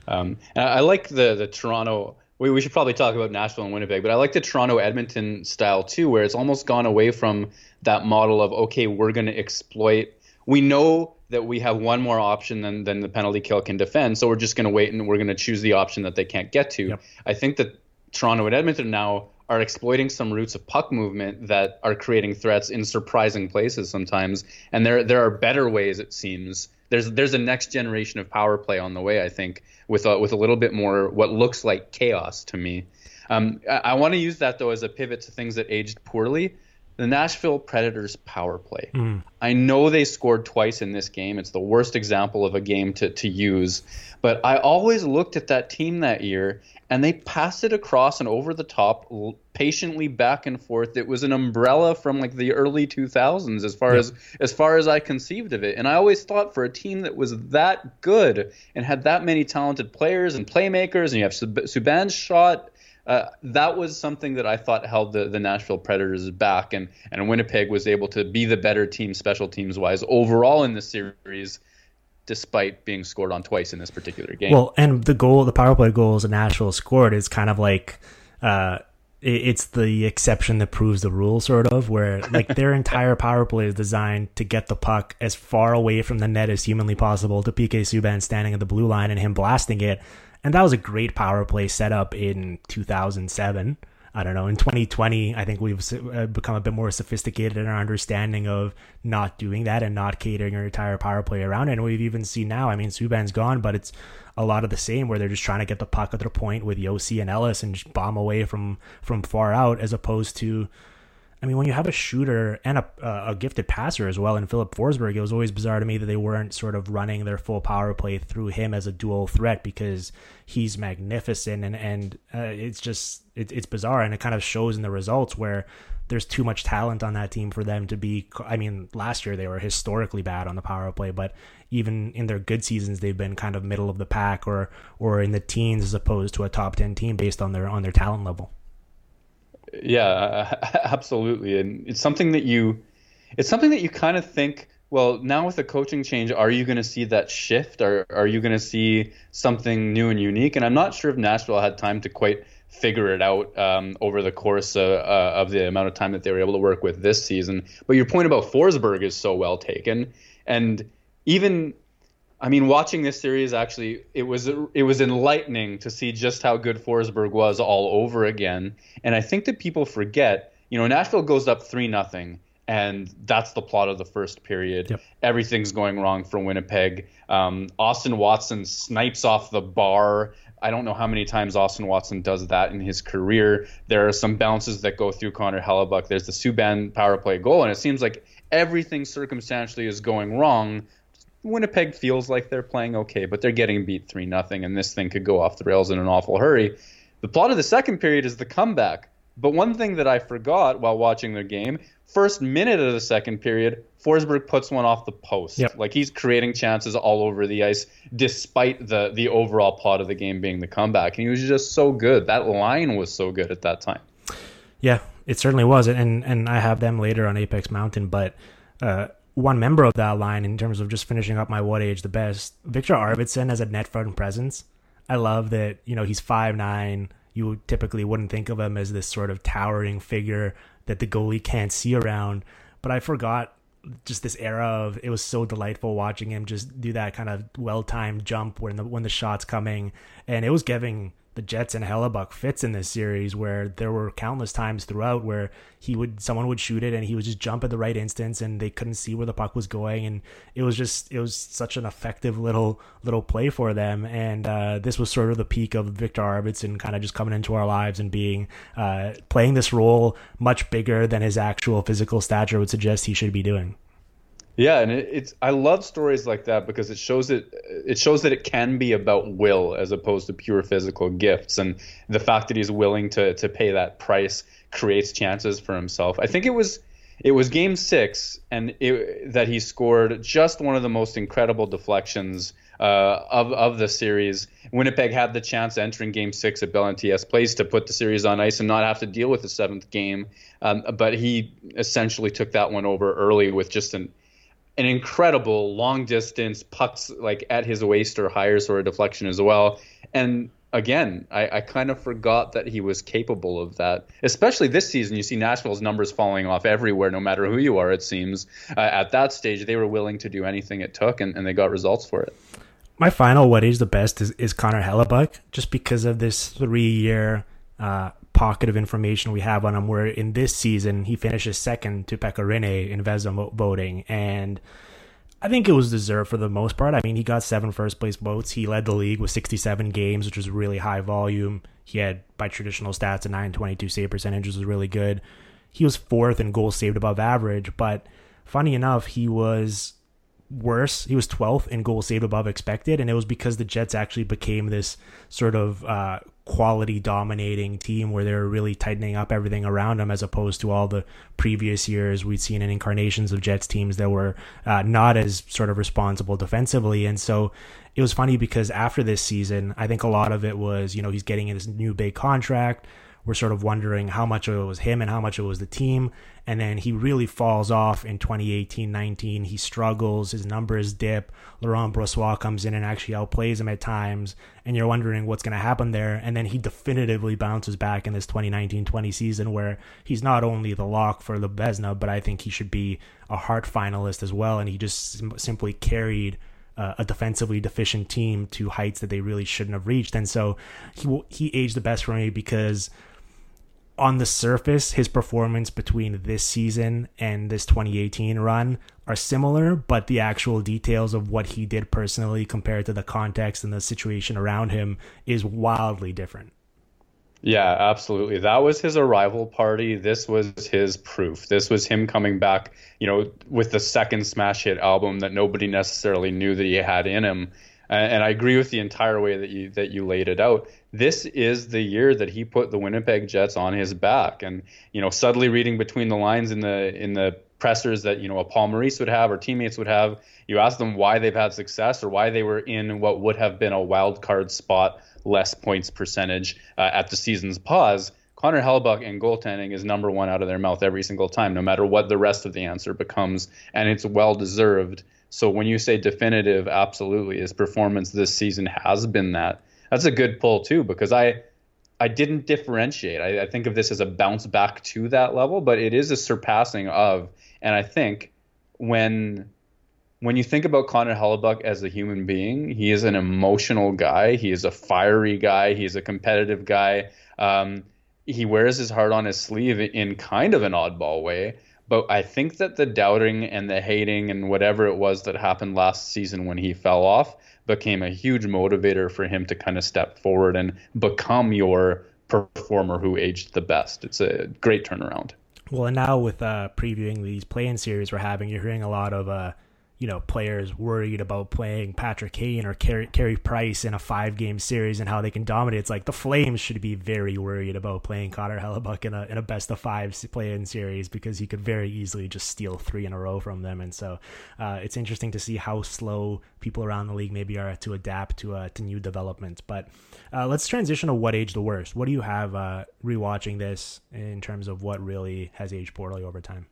Um, I like the, the Toronto we, we should probably talk about Nashville and Winnipeg, but I like the Toronto Edmonton style too, where it's almost gone away from that model of okay, we're going to exploit. We know that we have one more option than than the penalty kill can defend, so we're just going to wait and we're going to choose the option that they can't get to. Yep. I think that Toronto and Edmonton now are exploiting some routes of puck movement that are creating threats in surprising places sometimes, and there there are better ways it seems. There's there's a next generation of power play on the way, I think, with a, with a little bit more what looks like chaos to me. Um, I, I want to use that though as a pivot to things that aged poorly. The Nashville Predators power play. Mm. I know they scored twice in this game. It's the worst example of a game to, to use. But I always looked at that team that year and they passed it across and over the top patiently back and forth it was an umbrella from like the early 2000s as far yeah. as as far as i conceived of it and i always thought for a team that was that good and had that many talented players and playmakers and you have subban's shot uh, that was something that I thought held the, the Nashville Predators back, and, and Winnipeg was able to be the better team, special teams wise, overall in the series despite being scored on twice in this particular game. Well, and the goal, the power play goals that Nashville scored is kind of like, uh, it's the exception that proves the rule, sort of, where like their entire power play is designed to get the puck as far away from the net as humanly possible to PK Subban standing at the blue line and him blasting it. And that was a great power play setup in 2007. I don't know. In 2020, I think we've uh, become a bit more sophisticated in our understanding of not doing that and not catering your entire power play around. And we've even seen now, I mean, Subban's gone, but it's a lot of the same where they're just trying to get the puck at their point with Josi and Ellis and just bomb away from from far out as opposed to I mean, when you have a shooter and a, a gifted passer as well in Filip Forsberg, it was always bizarre to me that they weren't sort of running their full power play through him as a dual threat because he's magnificent and and uh, it's just it, it's bizarre and it kind of shows in the results where there's too much talent on that team for them to be. I mean, last year they were historically bad on the power play, but even in their good seasons, they've been kind of middle of the pack or or in the teens as opposed to a top ten team based on their on their talent level. Yeah, absolutely, and it's something that you, it's something that you kind of think. Well, now with the coaching change, are you going to see that shift? Are are you going to see something new and unique? And I'm not sure if Nashville had time to quite figure it out um, over the course uh, uh, of the amount of time that they were able to work with this season. But your point about Forsberg is so well taken, and even I mean, watching this series actually, it was it was enlightening to see just how good Forsberg was all over again. And I think that people forget, you know, Nashville goes up three nothing, and that's the plot of the first period. Yep. Everything's going wrong for Winnipeg. Um, Austin Watson snipes off the bar. I don't know how many times Austin Watson does that in his career. There are some bounces that go through Connor Hellebuyck. There's the Subban power play goal, and it seems like everything circumstantially is going wrong Winnipeg feels like they're playing okay, but they're getting beat 3 nothing, and this thing could go off the rails in an awful hurry. The plot of the second period is the comeback. But one thing that I forgot while watching the game, first minute of the second period, Forsberg puts one off the post. Yep. Like he's creating chances all over the ice, despite the the overall plot of the game being the comeback. And he was just so good. That line was so good at that time. Yeah, it certainly was, and and I have them later on Apex Mountain, but uh, one member of that line in terms of just finishing up my what age the best, Viktor Arvidsson has a net front presence. I love that you know he's five nine. You typically wouldn't think of him as this sort of towering figure that the goalie can't see around, but I forgot just this era of it was so delightful watching him just do that kind of well timed jump when the when the shot's coming, and it was giving the Jets and Hellebuyck fits in this series where there were countless times throughout where he would someone would shoot it and he would just jump at the right instance and they couldn't see where the puck was going and it was just it was such an effective little little play for them and uh, this was sort of the peak of Viktor Arvidsson kind of just coming into our lives and being uh, playing this role much bigger than his actual physical stature would suggest he should be doing. Yeah, and it, it's I love stories like that because it shows it it shows that it can be about will as opposed to pure physical gifts, and the fact that he's willing to to pay that price creates chances for himself. I think it was it was Game Six, and it, that he scored just one of the most incredible deflections uh, of of the series. Winnipeg had the chance entering Game Six at Bell MTS Place to put the series on ice and not have to deal with the seventh game, um, but he essentially took that one over early with just an an incredible long distance pucks like at his waist or higher sort of deflection as well. And again, I, I kind of forgot that he was capable of that. Especially this season, you see Nashville's numbers falling off everywhere, no matter who you are. It seems uh, at that stage they were willing to do anything it took, and, and they got results for it. My final what is the best is, is Connor Hellebuyck, just because of this three year uh, pocket of information we have on him where in this season he finishes second to Pekka in Vezina voting and I think it was deserved for the most part. I mean, he got seven first place votes. He led the league with 67 games, which was really high volume. He had, by traditional stats, a 922 save percentage, which was really good. He was fourth in goals saved above average, but funny enough, he was worse. He was 12th in goals saved above expected, and it was because the Jets actually became this sort of uh, quality dominating team where they're really tightening up everything around them as opposed to all the previous years we'd seen in incarnations of Jets teams that were uh, not as sort of responsible defensively. And so it was funny because after this season, I think a lot of it was, you know, he's getting this new big contract we're sort of wondering how much of it was him and how much it was the team. And then he really falls off in 2018 19. He struggles, his numbers dip. Laurent Brossoit comes in and actually outplays him at times. And you're wondering what's going to happen there. And then he definitively bounces back in this 2019 20 season where he's not only the lock for the but I think he should be a Hart finalist as well. And he just sim- simply carried uh, a defensively deficient team to heights that they really shouldn't have reached. And so he he aged the best for me because on the surface, his performance between this season and this 2018 run are similar, but the actual details of what he did personally compared to the context and the situation around him is wildly different. Yeah, absolutely. That was his arrival party. This was his proof. This was him coming back, you know, with the second smash hit album that nobody necessarily knew that he had in him. And I agree with the entire way that you that you laid it out this is the year that he put the Winnipeg Jets on his back. And you know, subtly reading between the lines in the in the pressers that you know a Paul Maurice would have or teammates would have, you ask them why they've had success or why they were in what would have been a wild card spot, less points percentage uh, at the season's pause. Connor Hellebuyck and goaltending is number one out of their mouth every single time, no matter what the rest of the answer becomes, and it's well deserved. So when you say definitive, absolutely, his performance this season has been that. That's a good pull too because I I didn't differentiate. I, I, think of this as a bounce back to that level, but it is a surpassing of. And I think when when you think about Connor Hellebuyck as a human being, he is an emotional guy. He is a fiery guy. He's a competitive guy. Um, he wears his heart on his sleeve in kind of an oddball way. But I think that the doubting and the hating and whatever it was that happened last season when he fell off became a huge motivator for him to kind of step forward and become your performer who aged the best. It's a great turnaround. Well, and now with uh, previewing these play-in series we're having, you're hearing a lot of uh, you know, players worried about playing Patrick Kane or Carey, Price in a five game series and how they can dominate. It's like the Flames should be very worried about playing Connor Hellebuyck in a, in a best of five play in series because he could very easily just steal three in a row from them. And so uh, it's interesting to see how slow people around the league maybe are to adapt to, uh, to new developments. But uh, let's transition to what age the worst. What do you have uh, rewatching this in terms of what really has aged poorly over time?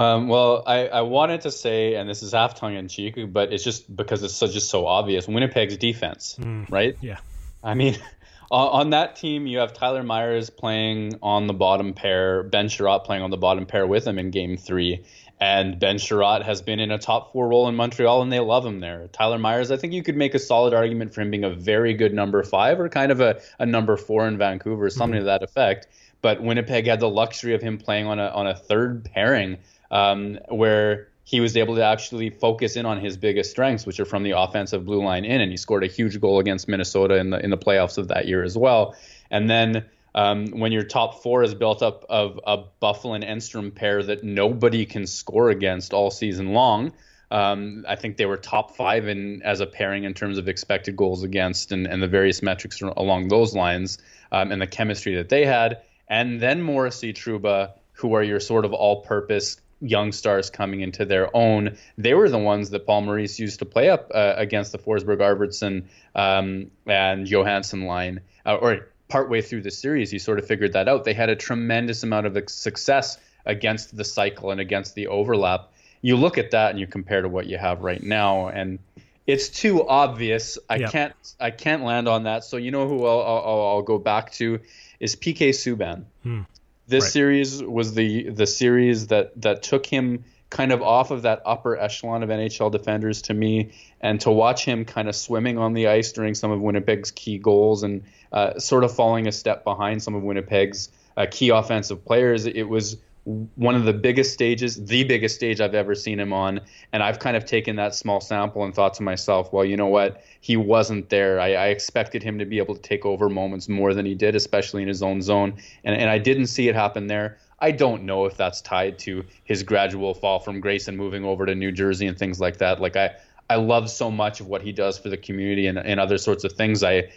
Um, well, I, I wanted to say, and this is half tongue in cheek, but it's just because it's so, just so obvious. Winnipeg's defense, mm, right? Yeah. I mean, on that team, you have Tyler Myers playing on the bottom pair, Ben Chiarot playing on the bottom pair with him in Game Three, and Ben Chiarot has been in a top four role in Montreal, and they love him there. Tyler Myers, I think you could make a solid argument for him being a very good number five or kind of a, a number four in Vancouver, something mm-hmm. to that effect. But Winnipeg had the luxury of him playing on a on a third pairing um, where he was able to actually focus in on his biggest strengths, which are from the offensive blue line in, and he scored a huge goal against Minnesota in the in the playoffs of that year as well. And then um, when your top four is built up of a Byfuglien and Enstrom pair that nobody can score against all season long. Um, I think they were top five in as a pairing in terms of expected goals against and, and the various metrics along those lines um, and the chemistry that they had. And then Morrissey Trouba, who are your sort of all-purpose young stars coming into their own. They were the ones that Paul Maurice used to play up uh, against the Forsberg Arvidsson um, and Johansen line, uh, or partway through the series, he sort of figured that out. They had a tremendous amount of success against the cycle and against the overlap. You look at that and you compare to what you have right now, and it's too obvious. I yep. can't I can't land on that. So you know who I'll, I'll, I'll go back to is PK Subban. Hmm. This right. series was the the series that that took him kind of off of that upper echelon of NHL defenders to me, and to watch him kind of swimming on the ice during some of Winnipeg's key goals and uh, sort of falling a step behind some of Winnipeg's uh, key offensive players. It was one of the biggest stages, the biggest stage I've ever seen him on. And I've kind of taken that small sample and thought to myself, well, you know what? He wasn't there. I, I expected him to be able to take over moments more than he did, especially in his own zone. And, and I didn't see it happen there. I don't know if that's tied to his gradual fall from grace and moving over to New Jersey and things like that. Like I, I love so much of what he does for the community and, and other sorts of things. I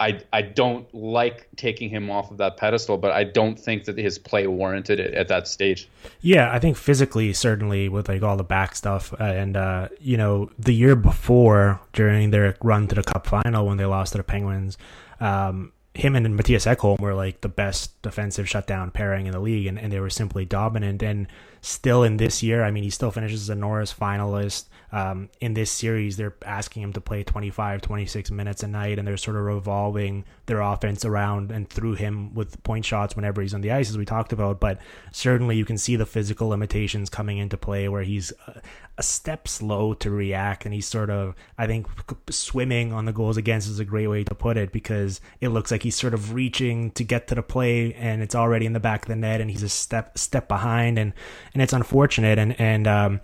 I I don't like taking him off of that pedestal, but I don't think that his play warranted it at that stage. Yeah, I think physically, certainly with like all the back stuff, uh, and uh, you know, the year before during their run to the Cup final when they lost to the Penguins, um, him and Mattias Ekholm were like the best defensive shutdown pairing in the league, and, and they were simply dominant. And still in this year, I mean, he still finishes as a Norris finalist um, in this series, they're asking him to play 25, 26 minutes a night, and they're sort of revolving their offense around and through him with point shots whenever he's on the ice, as we talked about. But certainly, you can see the physical limitations coming into play where he's a, step slow to react, and he's sort of, I think, swimming on the goals against is a great way to put it because it looks like he's sort of reaching to get to the play, and it's already in the back of the net, and he's a step step behind, and and it's unfortunate, and and um,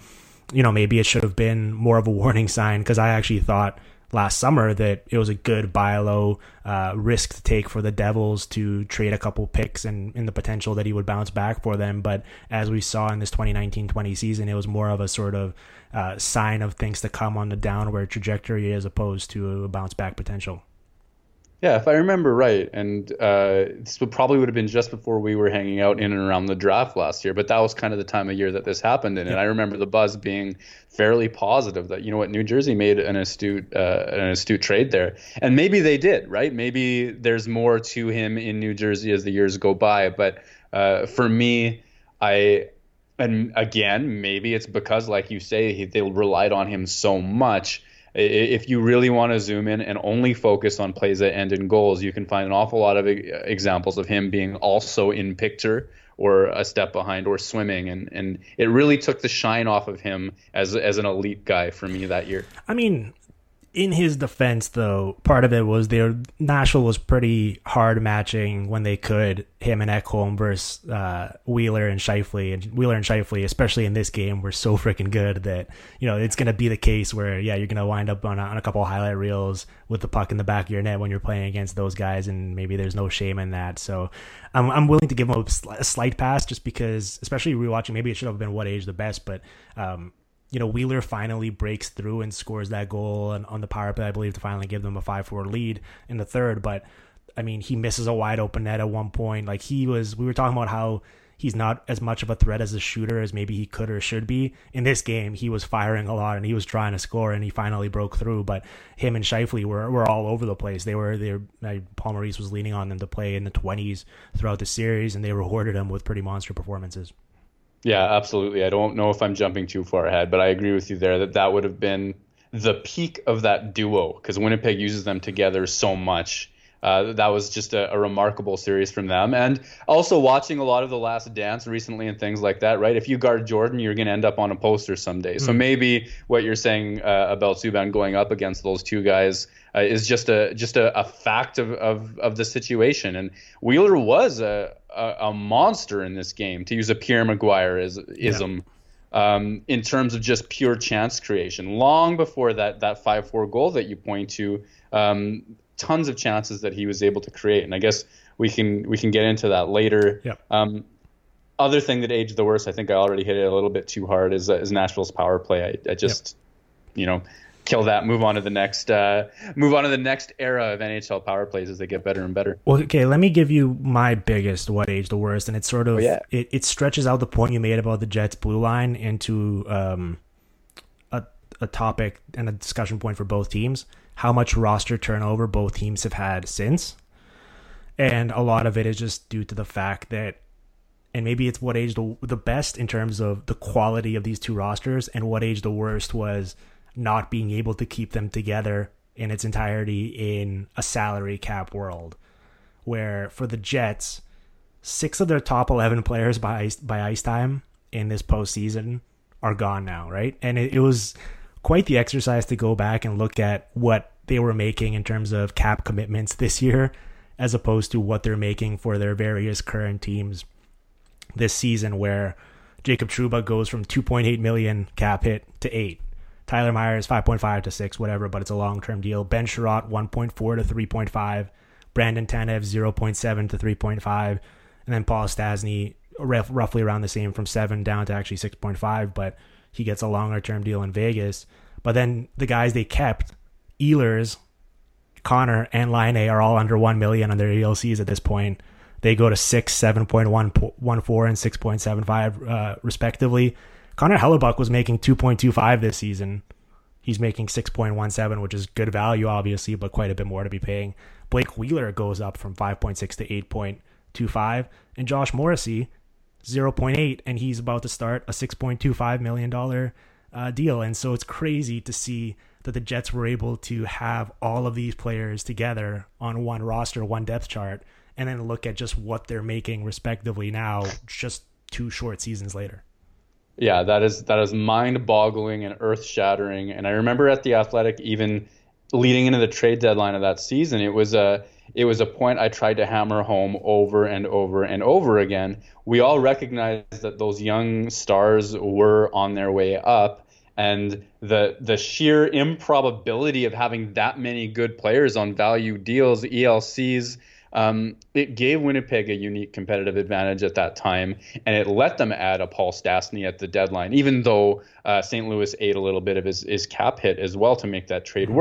you know, maybe it should have been more of a warning sign because I actually thought last summer that it was a good buy low uh, risk to take for the Devils to trade a couple picks and in the potential that he would bounce back for them. But as we saw in this 2019-20 season, it was more of a sort of uh, sign of things to come on the downward trajectory as opposed to a bounce back potential. Yeah, if I remember right, and uh, this probably would have been just before we were hanging out in and around the draft last year. But that was kind of the time of year that this happened, and, yeah. and I remember the buzz being fairly positive that you know what New Jersey made an astute uh, an astute trade there, and maybe they did, right? Maybe there's more to him in New Jersey as the years go by. But uh, for me, I and again, maybe it's because, like you say, he, they relied on him so much if you really want to zoom in and only focus on plays that end in goals, you can find an awful lot of examples of him being also in picture or a step behind or swimming and and it really took the shine off of him as as an elite guy for me that year. I mean, in his defense, though, part of it was their Nashville was pretty hard matching when they could him and Ekholm versus uh, Wheeler and Scheifele, and Wheeler and Scheifele, especially in this game, were so freaking good that you know it's gonna be the case where yeah you're gonna wind up on a, on a couple highlight reels with the puck in the back of your net when you're playing against those guys, and maybe there's no shame in that. So I'm I'm willing to give him a, slight pass just because, especially rewatching, maybe it should have been what age the best, but um, you know, Wheeler finally breaks through and scores that goal and on the power play, I believe, to finally give them a 5 4 lead in the third. But I mean, he misses a wide open net at one point. Like he was, we were talking about how he's not as much of a threat as a shooter as maybe he could or should be. In this game, he was firing a lot and he was trying to score and he finally broke through. But him and Scheifele were, were all over the place. They were, they were, Paul Maurice was leaning on them to play in the 20s throughout the series and they rewarded him with pretty monster performances. Yeah, absolutely. I don't know if I'm jumping too far ahead, but I agree with you there that that would have been the peak of that duo because Winnipeg uses them together so much uh, that was just a, a, remarkable series from them. And also watching a lot of The Last Dance recently and things like that, right? If you guard Jordan, you're going to end up on a poster someday. Mm. So hmm. maybe what you're saying uh, about Subban going up against those two guys uh, is just a just a, a fact of, of, of the situation. And Wheeler was a, a, a, monster in this game, to use a Pierre McGuire is, ism. Yeah. Um, in terms of just pure chance creation, long before that that five four goal that you point to, um, tons of chances that he was able to create, and I guess we can we can get into that later. Yep. Um, other thing that aged the worst, I think I already hit it a little bit too hard, is, uh, is Nashville's power play. I, I just, yep. you know, kill that. Move on to the next. Uh, move on to the next era of NHL power plays as they get better and better. Well, okay, let me give you my biggest what aged the worst, and it's sort of oh, yeah. it, it stretches out the point you made about the Jets blue line into um, a a topic and a discussion point for both teams how much roster turnover both teams have had since. And a lot of it is just due to the fact that, and maybe it's what aged the, the best in terms of the quality of these two rosters, and what aged the worst was not being able to keep them together in its entirety in a salary cap world. Where for the Jets, six of their top 11 players by ice, by ice time in this postseason are gone now, right? And it, it was quite the exercise to go back and look at what they were making in terms of cap commitments this year as opposed to what they're making for their various current teams this season where Jacob Trouba goes from 2.8 million cap hit to 8. Tyler Myers 5.5 to 6 whatever but it's a long-term deal. Ben Chiarot 1.4 to 3.5. Brandon Tanev 0.7 to 3.5 and then Paul Stastny roughly around the same from 7 down to actually 6.5 but he gets a longer term deal in Vegas. But then the guys they kept, Ehlers, Connor, and Laine are all under one million on their ELCs at this point. They go to six, seven point one one four, and six point seven five, uh, respectively. Connor Hellebuyck was making two point two five this season. He's making six point one seven, which is good value, obviously, but quite a bit more to be paying. Blake Wheeler goes up from five point six to eight point two five, and Josh Morrissey 0.8 and he's about to start a 6.25 million dollar uh, deal and so it's crazy to see that the Jets were able to have all of these players together on one roster, one depth chart, and then look at just what they're making respectively now, just two short seasons later. Yeah, that is that is mind-boggling and earth-shattering. And I remember at the Athletic, even leading into the trade deadline of that season, it was a it was a point I tried to hammer home over and over and over again. We all recognized that those young stars were on their way up, and the the sheer improbability of having that many good players on value deals, ELCs, um, it gave Winnipeg a unique competitive advantage at that time, and it let them add a Paul Stastny at the deadline, even though uh, St. Louis ate a little bit of his, his cap hit as well to make that trade mm-hmm.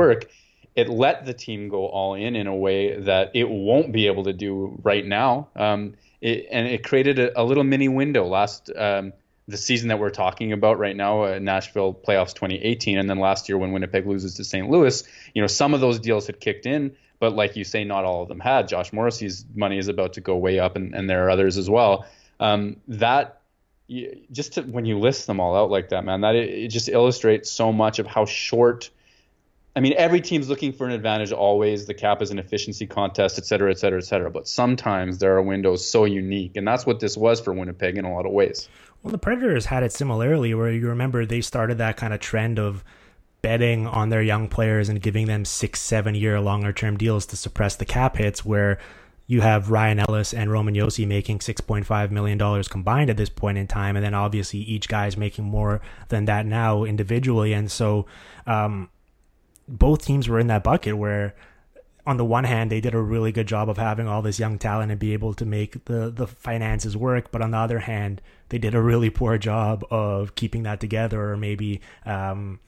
It let the team go all in in a way that it won't be able to do right now. Um, it, and it created a, a, little mini window last um, the season that we're talking about right now, uh, Nashville playoffs 2018, and then last year when Winnipeg loses to St. Louis. You know, some of those deals had kicked in, but like you say, not all of them had. Josh Morrissey's money is about to go way up, and, and there are others as well. Um, that just to, when you list them all out like that, man, that it, it just illustrates so much of how short I mean, every team's looking for an advantage always. The cap is an efficiency contest, et cetera, et cetera, et cetera. But sometimes there are windows so unique, and that's what this was for Winnipeg in a lot of ways. Well, the Predators had it similarly, where you remember they started that kind of trend of betting on their young players and giving them six, seven year longer term deals to suppress the cap hits, where you have Ryan Ellis and Roman Josi making $6.5 million combined at this point in time. And then obviously each guy is making more than that now individually. And so, um, both teams were in that bucket where on the one hand, they did a really good job of having all this young talent and be able to make the the finances work, but on the other hand, they did a really poor job of keeping that together, or maybe. Um,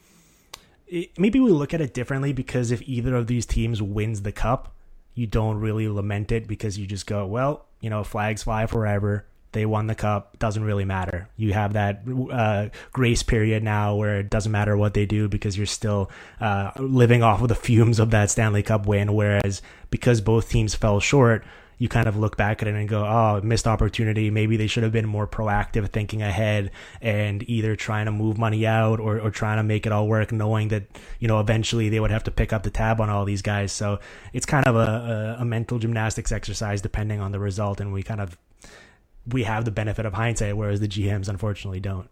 it, maybe we look at it differently because if either of these teams wins the cup, you don't really lament it because you just go, well, you know, flags fly forever. They won the cup. Doesn't really matter. You have that uh, grace period now where it doesn't matter what they do because you're still uh, living off of the fumes of that Stanley Cup win. Whereas because both teams fell short, you kind of look back at it and go, oh, missed opportunity. Maybe they should have been more proactive, thinking ahead, and either trying to move money out or, or trying to make it all work, knowing that you know eventually they would have to pick up the tab on all these guys. So it's kind of a, a, a mental gymnastics exercise depending on the result, and we kind of we have the benefit of hindsight, whereas the GMs unfortunately don't.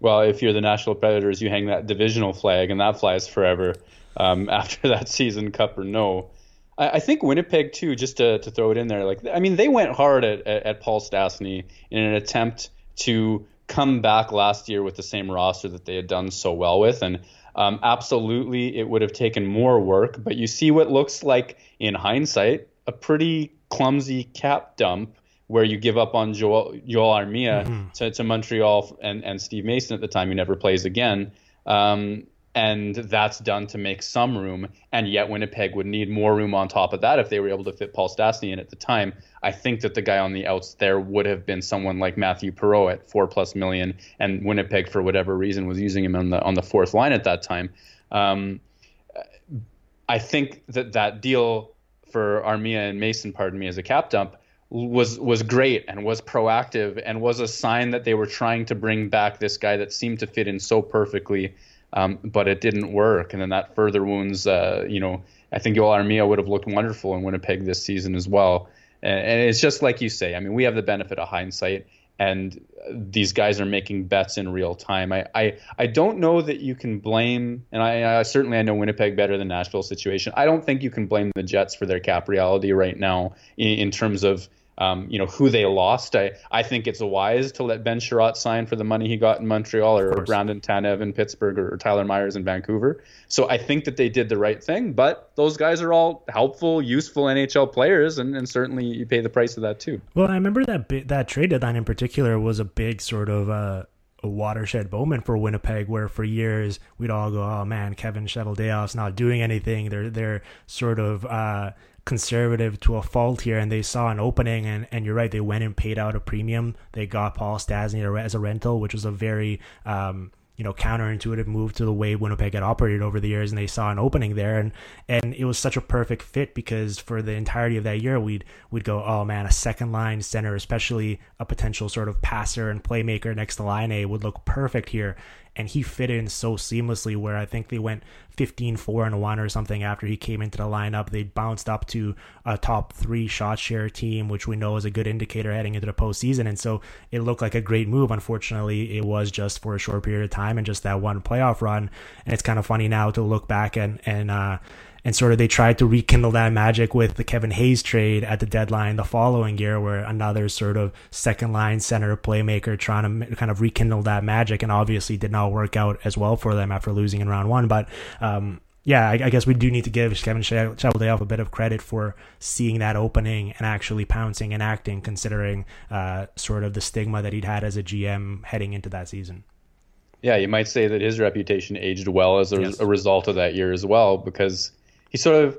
Well, if you're the Nashville Predators, you hang that divisional flag, and that flies forever um, after that season, cup or no. I, I, think Winnipeg too, just to, to throw it in there. Like, I mean, they went hard at, at, at Paul Stastny in an attempt to come back last year with the same roster that they had done so well with, and um, absolutely, it would have taken more work. But you see what looks like in hindsight a pretty clumsy cap dump where you give up on Joel, Joel Armia mm-hmm. to, to Montreal and, and Steve Mason at the time, who never plays again. Um, and that's done to make some room. And yet, Winnipeg would need more room on top of that if they were able to fit Paul Stastny in at the time. I think that the guy on the outs there would have been someone like Mathieu Perreault at four plus million, and Winnipeg, for whatever reason, was using him on the on the fourth line at that time. Um, I think that that deal for Armia and Mason, pardon me, as a cap dump was was great and was proactive and was a sign that they were trying to bring back this guy that seemed to fit in so perfectly um, but it didn't work. And then that further wounds, uh, you know, I think Joel Armia would have looked wonderful in Winnipeg this season as well. And, and, it's just like you say. I mean, we have the benefit of hindsight, and these guys are making bets in real time. I, I, I don't know that you can blame, and I, I certainly I know Winnipeg better than Nashville situation. I don't think you can blame the Jets for their cap reality right now in, in terms of um, you know who they lost. I, I think it's wise to let Ben Chiarot sign for the money he got in Montreal, or, or Brandon Tanev in Pittsburgh, or, or Tyler Myers in Vancouver. So I think that they did the right thing. But those guys are all helpful, useful NHL players, and, and certainly you pay the price of that too. Well, I remember that that trade deadline in particular was a big sort of. Uh a watershed moment for Winnipeg, where for years we'd all go, "Oh man, Kevin Cheveldayoff's not doing anything." They're they're sort of uh, conservative to a fault here and they saw an opening and, and you're right they went and paid out a premium. They got paul stastny as a rental which was a very um, you know counterintuitive move to the way Winnipeg had operated over the years and they saw an opening there and and it was such a perfect fit because for the entirety of that year we'd we'd go oh man a second line center especially a potential sort of passer and playmaker next to Laine, would look perfect here and he fit in so seamlessly where I think they went 15 4 and 1 or something after he came into the lineup. They bounced up to a top three shot share team, which we know is a good indicator heading into the postseason. And so it looked like a great move. Unfortunately, it was just for a short period of time and just that one playoff run. And it's kind of funny now to look back and, and, uh, and sort of they tried to rekindle that magic with the Kevin Hayes trade at the deadline the following year, where another sort of second line center playmaker trying to kind of rekindle that magic, and obviously did not work out as well for them after losing in round one. But um, yeah, I, I, guess we do need to give Kevin Cheveldayoff a bit of credit for seeing that opening and actually pouncing and acting, considering uh, sort of the stigma that he'd had as a GM heading into that season. Yeah, you might say that his reputation aged well as a, yes. a result of that year as well, because he sort of,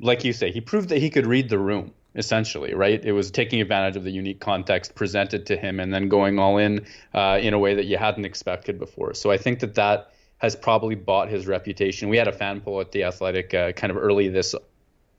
like you say, he proved that he could read the room essentially, right? It was taking advantage of the unique context presented to him and then going all in uh, in a way that you hadn't expected before. So I think that that has probably bought his reputation. We had a fan poll at the Athletic uh, kind of early this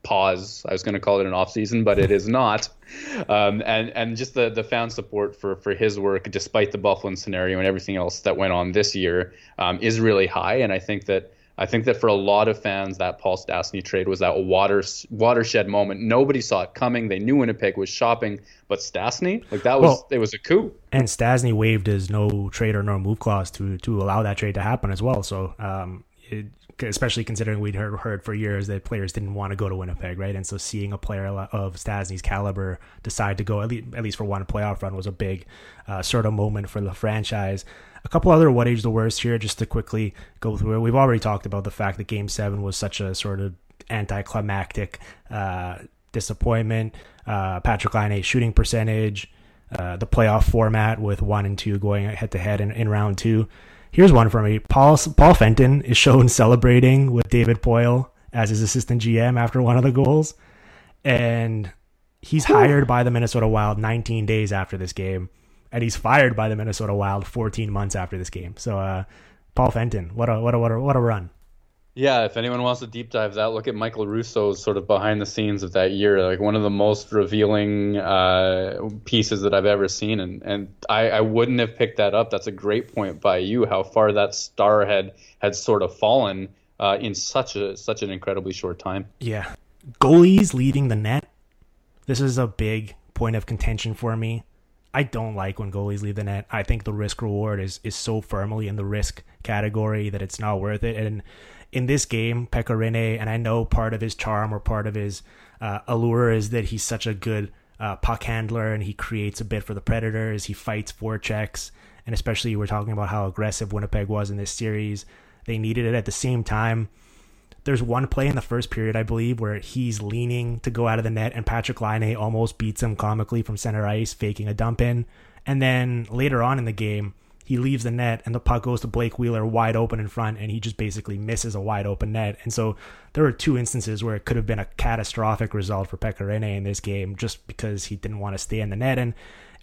pause. I was going to call it an off season, but it is not. Um, and and just the the fan support for for his work, despite the Byfuglien scenario and everything else that went on this year, um, is really high. And I think that I think that for a lot of fans, that Paul Stastny trade was that water watershed moment. Nobody saw it coming. They knew Winnipeg was shopping, but Stastny, like that was well, it was a coup. And Stastny waived his no trade or no move clause to to allow that trade to happen as well. So um, it, especially considering we'd heard, heard for years that players didn't want to go to Winnipeg, right? And so seeing a player of Stastny's caliber decide to go at least, at least for one playoff run was a big uh, sort of moment for the franchise. A couple other what age the worst here, just to quickly go through it. We've already talked about the fact that Game Seven was such a sort of anticlimactic uh, disappointment. Uh, Patrik Laine shooting percentage, uh, the playoff format with one and two going head to head in round two. Here's one for me. Paul Paul Fenton is shown celebrating with David Poile as his assistant GM after one of the goals, and he's hired by the Minnesota Wild 19 days after this game, and he's fired by the Minnesota Wild 14 months after this game. So, uh, Paul Fenton, what a what a what a what a run! Yeah, if anyone wants to deep dive that, look at Michael Russo's sort of behind the scenes of that year. Like one of the most revealing uh, pieces that I've ever seen, and and I, I wouldn't have picked that up. That's a great point by you. How far that star had had sort of fallen uh, in such a such an incredibly short time. Yeah, goalies leading the net. This is a big point of contention for me. I don't like when goalies leave the net. I think the risk reward is is so firmly in the risk category that it's not worth it. And in this game, Pekka Rinne, and I know part of his charm or part of his uh, allure is that he's such a good uh, puck handler and he creates a bit for the Predators. He fights forechecks, and especially we're talking about how aggressive Winnipeg was in this series. They needed it at the same time. There's one play in the first period, I believe, where he's leaning to go out of the net, and Patrik Laine almost beats him comically from center ice, faking a dump in. And then later on in the game, he leaves the net and the puck goes to Blake Wheeler wide open in front and he just basically misses a wide open net. And so there were two instances where it could have been a catastrophic result for Pekka Rinne in this game just because he didn't want to stay in the net. And,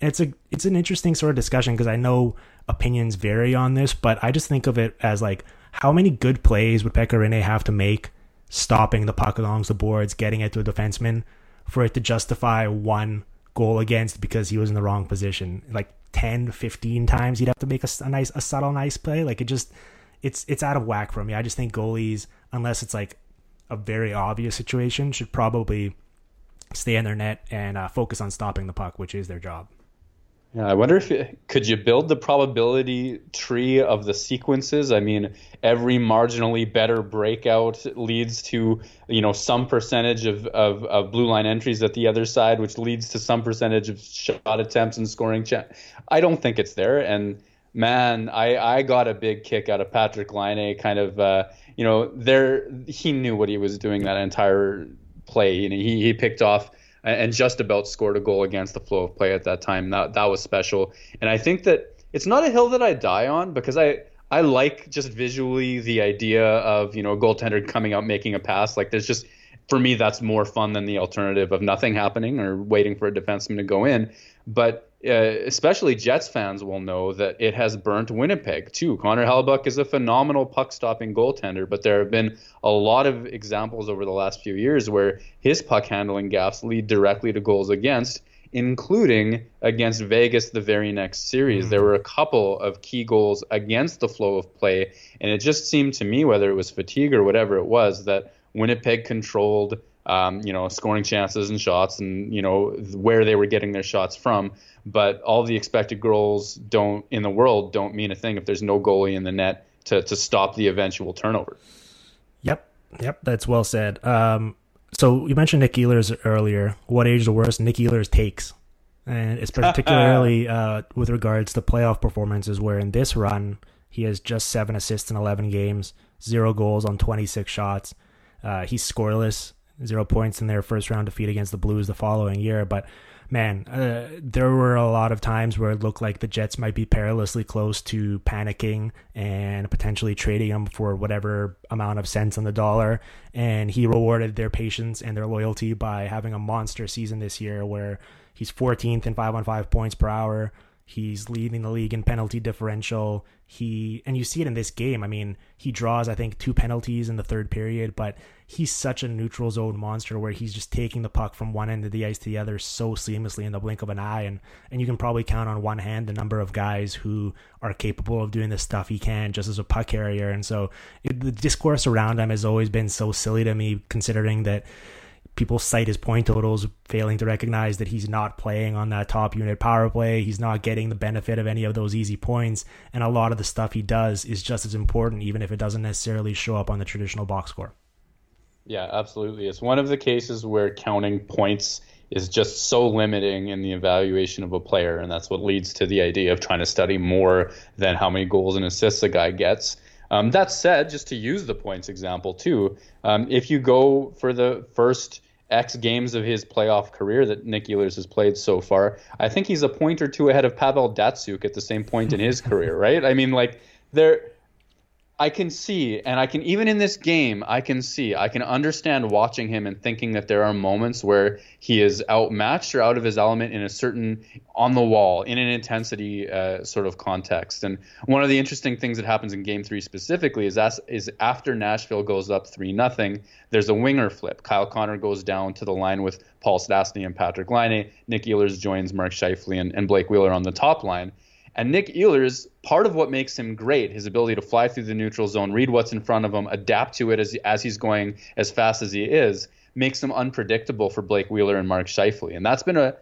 and it's a it's an interesting sort of discussion because I know opinions vary on this, but I just think of it as like how many good plays would Pekka Rinne have to make stopping the puck along the boards, getting it to a defenseman for it to justify one goal against because he was in the wrong position. Like 10, 15 times he'd have to make a, a nice, a subtle, nice play. Like it just, it's it's out of whack for me. I just think goalies, unless it's like a very obvious situation, should probably stay in their net and uh, focus on stopping the puck, which is their job. Yeah, I wonder if it, could you build the probability tree of the sequences. I mean, every marginally better breakout leads to you know some percentage of, of, of blue line entries at the other side, which leads to some percentage of shot attempts and scoring. Ch- I don't think it's there. And man, I I got a big kick out of Patrik Laine. Kind of uh, you know there he knew what he was doing that entire play. You know, he he picked off and just about scored a goal against the flow of play at that time. That that was special, and I think that it's not a hill that I die on because I I like just visually the idea of you know a goaltender coming out making a pass. Like there's just for me that's more fun than the alternative of nothing happening or waiting for a defenseman to go in. But uh, especially Jets fans will know that it has burnt Winnipeg too. Connor Hellebuyck is a phenomenal puck stopping goaltender, but there have been a lot of examples over the last few years where his puck handling gaffes lead directly to goals against, including against Vegas the very next series. Mm-hmm. There were a couple of key goals against the flow of play, and it just seemed to me, whether it was fatigue or whatever it was, that Winnipeg controlled um, you know, scoring chances and shots and, you know, where they were getting their shots from. But all the expected goals don't in the world don't mean a thing if there's no goalie in the net to, to stop the eventual turnover. Yep. Yep. That's well said. Um, so you mentioned Nik Ehlers earlier. What age the worst? Nik Ehlers takes. And it's particularly uh, with regards to playoff performances, where in this run, he has just seven assists in 11 games, zero goals on 26 shots. Uh, he's scoreless zero points in their first round defeat against the Blues the following year. But man, uh, there were a lot of times where it looked like the Jets might be perilously close to panicking and potentially trading him for whatever amount of cents on the dollar. And he rewarded their patience and their loyalty by having a monster season this year where he's 14th in 5 on 5 points per hour. He's leading the league in penalty differential. He and you see it in this game. I mean, he draws I think two penalties in the third period, but he's such a neutral zone monster where he's just taking the puck from one end of the ice to the other so seamlessly in the blink of an eye and and you can probably count on one hand the number of guys who are capable of doing the stuff he can just as a puck carrier and so it, the discourse around him has always been so silly to me considering that people cite his point totals, failing to recognize that he's not playing on that top unit power play. He's not getting the benefit of any of those easy points. And a lot of the stuff he does is just as important, even if it doesn't necessarily show up on the traditional box score. Yeah, absolutely. It's one of the cases where counting points is just so limiting in the evaluation of a player, and that's what leads to the idea of trying to study more than how many goals and assists a guy gets. Um, that said, just to use the points example too, um, if you go for the first X games of his playoff career that Nik Ehlers has played so far, I think he's a point or two ahead of Pavel Datsyuk at the same point in his career, right? I mean, like there I can see, and I can even in this game, I can see, I can understand watching him and thinking that there are moments where he is outmatched or out of his element in a certain on the wall in an intensity uh, sort of context. And one of the interesting things that happens in Game Three specifically is that is after Nashville goes up three nothing, there's a winger flip. Kyle Connor goes down to the line with Paul Stastny and Patrik Laine. Nik Ehlers joins Mark Scheifele and, and Blake Wheeler on the top line. And Nik Ehlers, part of what makes him great, his ability to fly through the neutral zone, read what's in front of him, adapt to it as, as he's going as fast as he is, makes him unpredictable for Blake Wheeler and Mark Scheifele. And that's been a,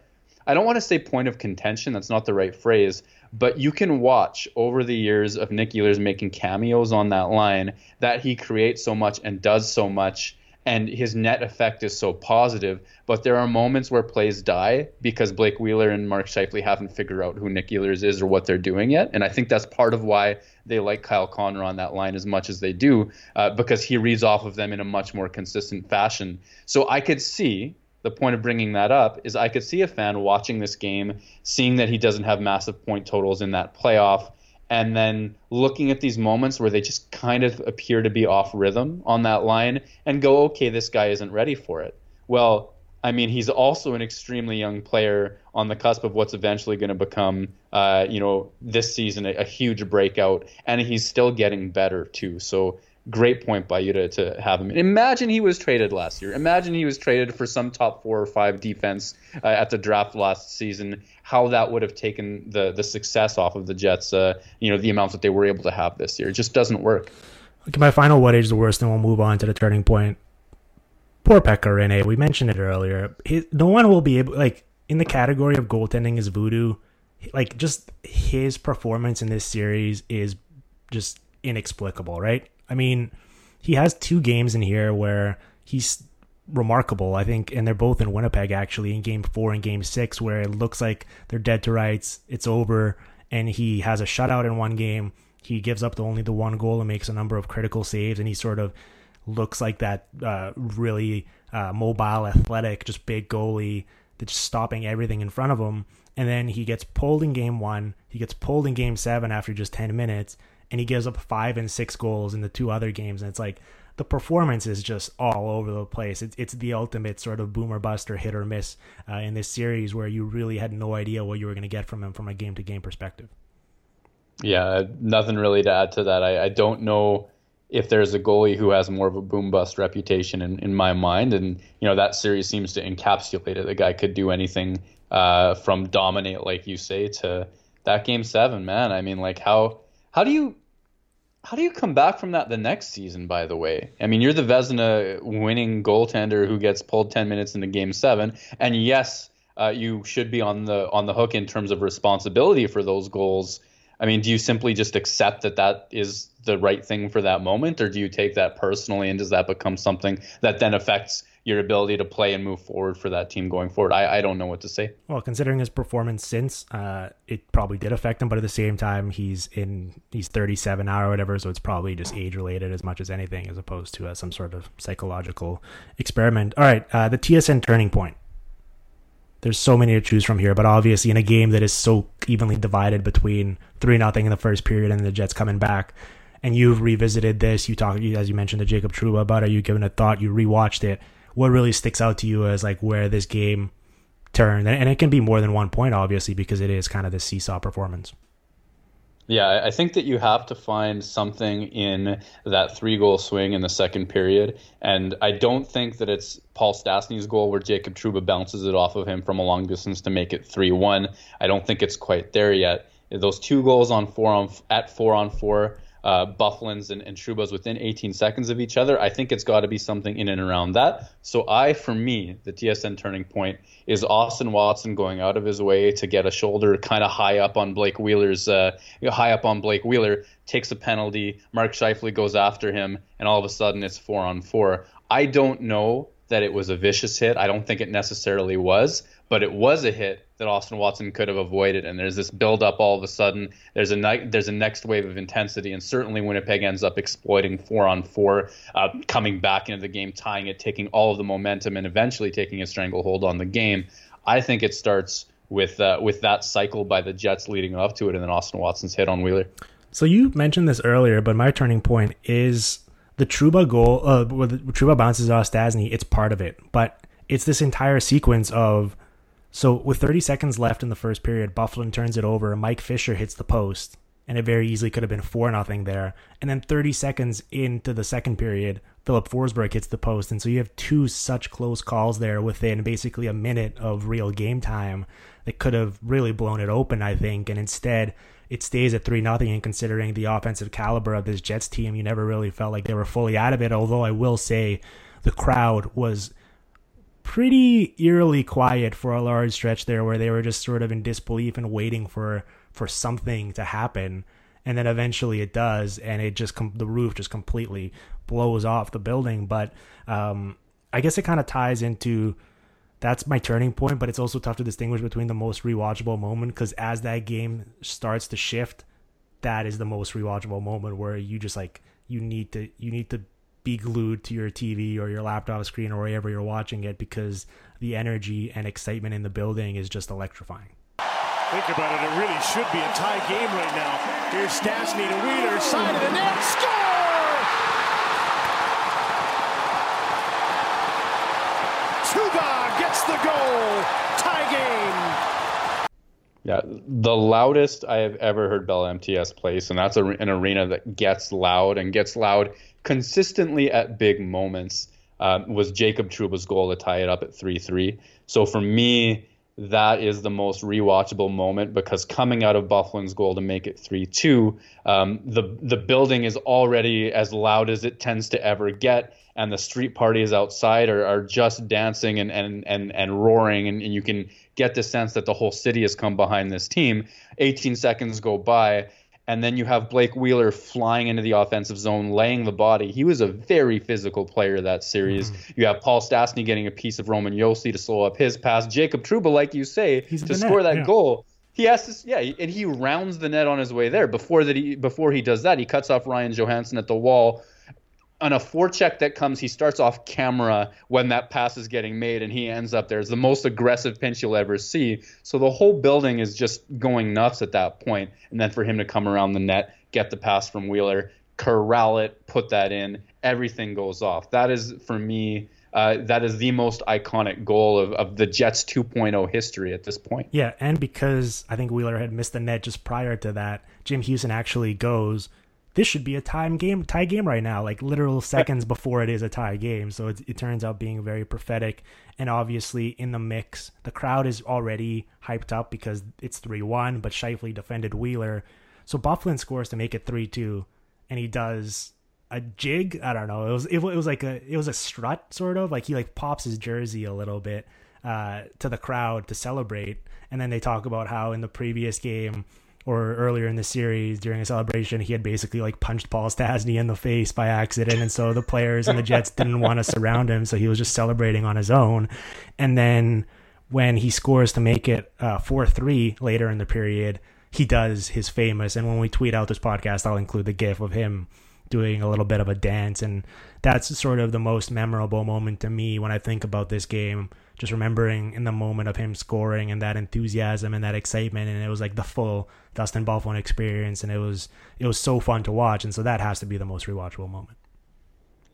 I don't want to say point of contention, that's not the right phrase, but you can watch over the years of Nik Ehlers making cameos on that line that he creates so much and does so much and his net effect is so positive. But there are moments where plays die because Blake Wheeler and Mark Scheifele haven't figured out who Nik Ehlers is or what they're doing yet. And I think that's part of why they like Kyle Connor on that line as much as they do uh, because he reads off of them in a much more consistent fashion. So I could see the point of bringing that up is I could see a fan watching this game, seeing that he doesn't have massive point totals in that playoff and then looking at these moments where they just kind of appear to be off rhythm on that line and go, okay, this guy isn't ready for it. Well, I mean, he's also an extremely young player on the cusp of what's eventually going to become, uh, you know, this season a, a huge breakout, and he's still getting better too. So great point by you to, to have him. Imagine he was traded last year. Imagine he was traded for some top four or five defense uh, at the draft last season. How that would have taken the the success off of the Jets. Uh, you know the amounts that they were able to have this year. It just doesn't work. Okay, my final what age is the worst, and we'll move on to the turning point. Poor Pekka Rinne. We mentioned it earlier. No one will be able like in the category of goaltending is voodoo. Like just his performance in this series is just inexplicable, right? I mean, he has two games in here where he's remarkable, I think, and they're both in Winnipeg actually in game four and game six, where it looks like they're dead to rights, it's over, and he has a shutout in one game. He gives up the, only the one goal and makes a number of critical saves, and he sort of looks like that uh, really uh, mobile, athletic, just big goalie that's stopping everything in front of him. And then he gets pulled in game one. He gets pulled in game seven after just 10 minutes and he gives up five and six goals in the two other games. And it's like the performance is just all over the place. It's, it's the ultimate sort of boomer buster hit or miss uh, in this series where you really had no idea what you were going to get from him from a game to game perspective. Yeah, nothing really to add to that. I, I don't know if there's a goalie who has more of a boom bust reputation in, in my mind. And, you know, that series seems to encapsulate it. The guy could do anything uh, from dominate, like you say, to that game seven, man. I mean, like, how how do you how do you come back from that the next season? By the way, I mean you're the Vezina winning goaltender who gets pulled ten minutes into Game Seven, and yes, uh, you should be on the on the hook in terms of responsibility for those goals. I mean, do you simply just accept that that is the right thing for that moment, or do you take that personally, and does that become something that then affects your ability to play and move forward for that team going forward. I, I don't know what to say. Well, considering his performance since, uh, it probably did affect him, but at the same time, he's in he's 37 now or whatever, so it's probably just age related as much as anything, as opposed to uh, some sort of psychological experiment. All right, uh, the TSN turning point. There's so many to choose from here, but obviously in a game that is so evenly divided between three nothing in the first period and the Jets coming back, and you've revisited this, you talked as you mentioned to Jacob Trouba about it, you given a thought, you rewatched it what really sticks out to you as like where this game turned, and it can be more than one point, obviously, because it is kind of the seesaw performance. Yeah, I think that you have to find something in that three goal swing in the second period. And I don't think that it's Paul Stastny's goal where Jacob Trouba bounces it off of him from a long distance to make it 3 1. I don't think it's quite there yet. Those two goals on four on at four on four uh, Byfuglien's and, and within 18 seconds of each other. I think it's got to be something in and around that. So I, for me, the TSN turning point is Austin Watson going out of his way to get a shoulder kind of high up on Blake Wheeler's, uh, high up on Blake Wheeler, takes a penalty. Mark Scheifele goes after him, and all of a sudden it's four on four. I don't know that it was a vicious hit. I don't think it necessarily was, but it was a hit that Austin Watson could have avoided. And there's this build up all of a sudden. There's a ne- there's a next wave of intensity, and certainly Winnipeg ends up exploiting four on four, uh, coming back into the game, tying it, taking all of the momentum, and eventually taking a stranglehold on the game. I think it starts with uh, with that cycle by the Jets leading up to it, and then Austin Watson's hit on Wheeler. So you mentioned this earlier, but my turning point is the Trouba goal. Uh, the Trouba bounces off Stastny. It's part of it, but it's this entire sequence of. So with 30 seconds left in the first period, Byfuglien turns it over. Mike Fisher hits the post, and it very easily could have been four nothing there. And then 30 seconds into the second period, Filip Forsberg hits the post, and so you have two such close calls there within basically a minute of real game time that could have really blown it open. I think, and instead it stays at three nothing. And considering the offensive caliber of this Jets team, you never really felt like they were fully out of it. Although I will say, the crowd was pretty eerily quiet for a large stretch there, where they were just sort of in disbelief and waiting for for something to happen. And then eventually it does, and it just com- the roof just completely blows off the building. But um, I guess it kind of ties into that's my turning point, but it's also tough to distinguish between the most rewatchable moment because as that game starts to shift, that is the most rewatchable moment where you just like you need to you need to be glued to your TV or your laptop screen or wherever you're watching it because the energy and excitement in the building is just electrifying. Think about it, it really should be a tie game right now. Here's Stastny to Wheeler, side of the net, score! Trouba gets the goal, tie game. Yeah, the loudest I have ever heard Bell MTS place, and that's a, an arena that gets loud and gets loud consistently at big moments. Uh, was Jacob Trouba's goal to tie it up at 3 3. So for me, that is the most rewatchable moment because coming out of Byfuglien's goal to make it 3 2, um, the, the building is already as loud as it tends to ever get. And the street parties outside are, are just dancing and, and, and, and roaring, and, and you can get the sense that the whole city has come behind this team. 18 seconds go by, and then you have Blake Wheeler flying into the offensive zone, laying the body. He was a very physical player that series. Mm-hmm. You have Paul Stastny getting a piece of Roman Josi to slow up his pass. Jacob Trouba, like you say, He's to score net, that yeah. goal. He has to, yeah, and he rounds the net on his way there. Before that, he before he does that, he cuts off Ryan Johansen at the wall, on a forecheck that comes, he starts off camera when that pass is getting made, and he ends up there. It's the most aggressive pinch you'll ever see. So the whole building is just going nuts at that point. And then for him to come around the net, get the pass from Wheeler, corral it, put that in, everything goes off. That is for me. Uh, that is the most iconic goal of, of the Jets 2.0 history at this point. Yeah, and because I think Wheeler had missed the net just prior to that, Jim Hughson actually goes this should be a time game tie game right now like literal seconds before it is a tie game. So it, it turns out being very prophetic and obviously in the mix the crowd is already hyped up because it's 3-1 but Scheifele defended Wheeler. So Byfuglien scores to make it 3-2 and he does a jig? I don't know. It was it, it was like a it was a strut sort of. Like he like pops his jersey a little bit uh, to the crowd to celebrate. And then they talk about how in the previous game or earlier in the series during a celebration, he had basically like punched Paul Stastny in the face by accident, and so the players and the Jets didn't want to surround him, so he was just celebrating on his own. And then when he scores to make it uh, four uh, three later in the period, he does his famous. And when we tweet out this podcast, I'll include the GIF of him doing a little bit of a dance, and that's sort of the most memorable moment to me when I think about this game just remembering in the moment of him scoring and that enthusiasm and that excitement and it was like the full Dustin Byfuglien experience and it was it was so fun to watch and so that has to be the most rewatchable moment.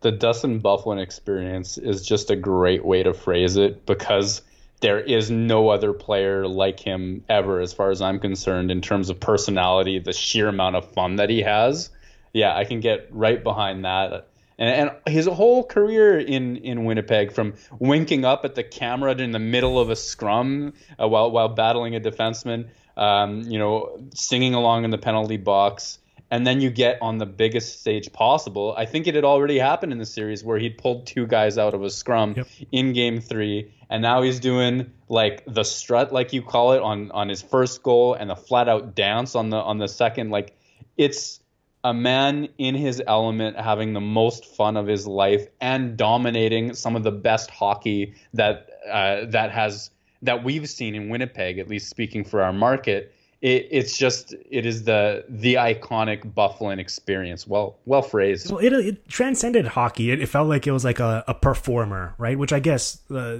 The Dustin Byfuglien experience is just a great way to phrase it because there is no other player like him ever as far as I'm concerned in terms of personality, the sheer amount of fun that he has. Yeah, I can get right behind that and, and his whole career in, in Winnipeg, from winking up at the camera in the middle of a scrum uh, while while battling a defenseman, um, you know, singing along in the penalty box, and then you get on the biggest stage possible. I think it had already happened in the series where he'd pulled two guys out of a scrum yep. in Game Three, and now he's doing like the strut, like you call it, on on his first goal, and the flat out dance on the on the second. Like it's a man in his element, having the most fun of his life, and dominating some of the best hockey that uh, that has that we've seen in Winnipeg, at least speaking for our market. It, it's just it is the the iconic Byfuglien experience. Well, well phrased. Well, it, it transcended hockey. It, it, felt like it was like a, a performer, right? Which I guess, uh,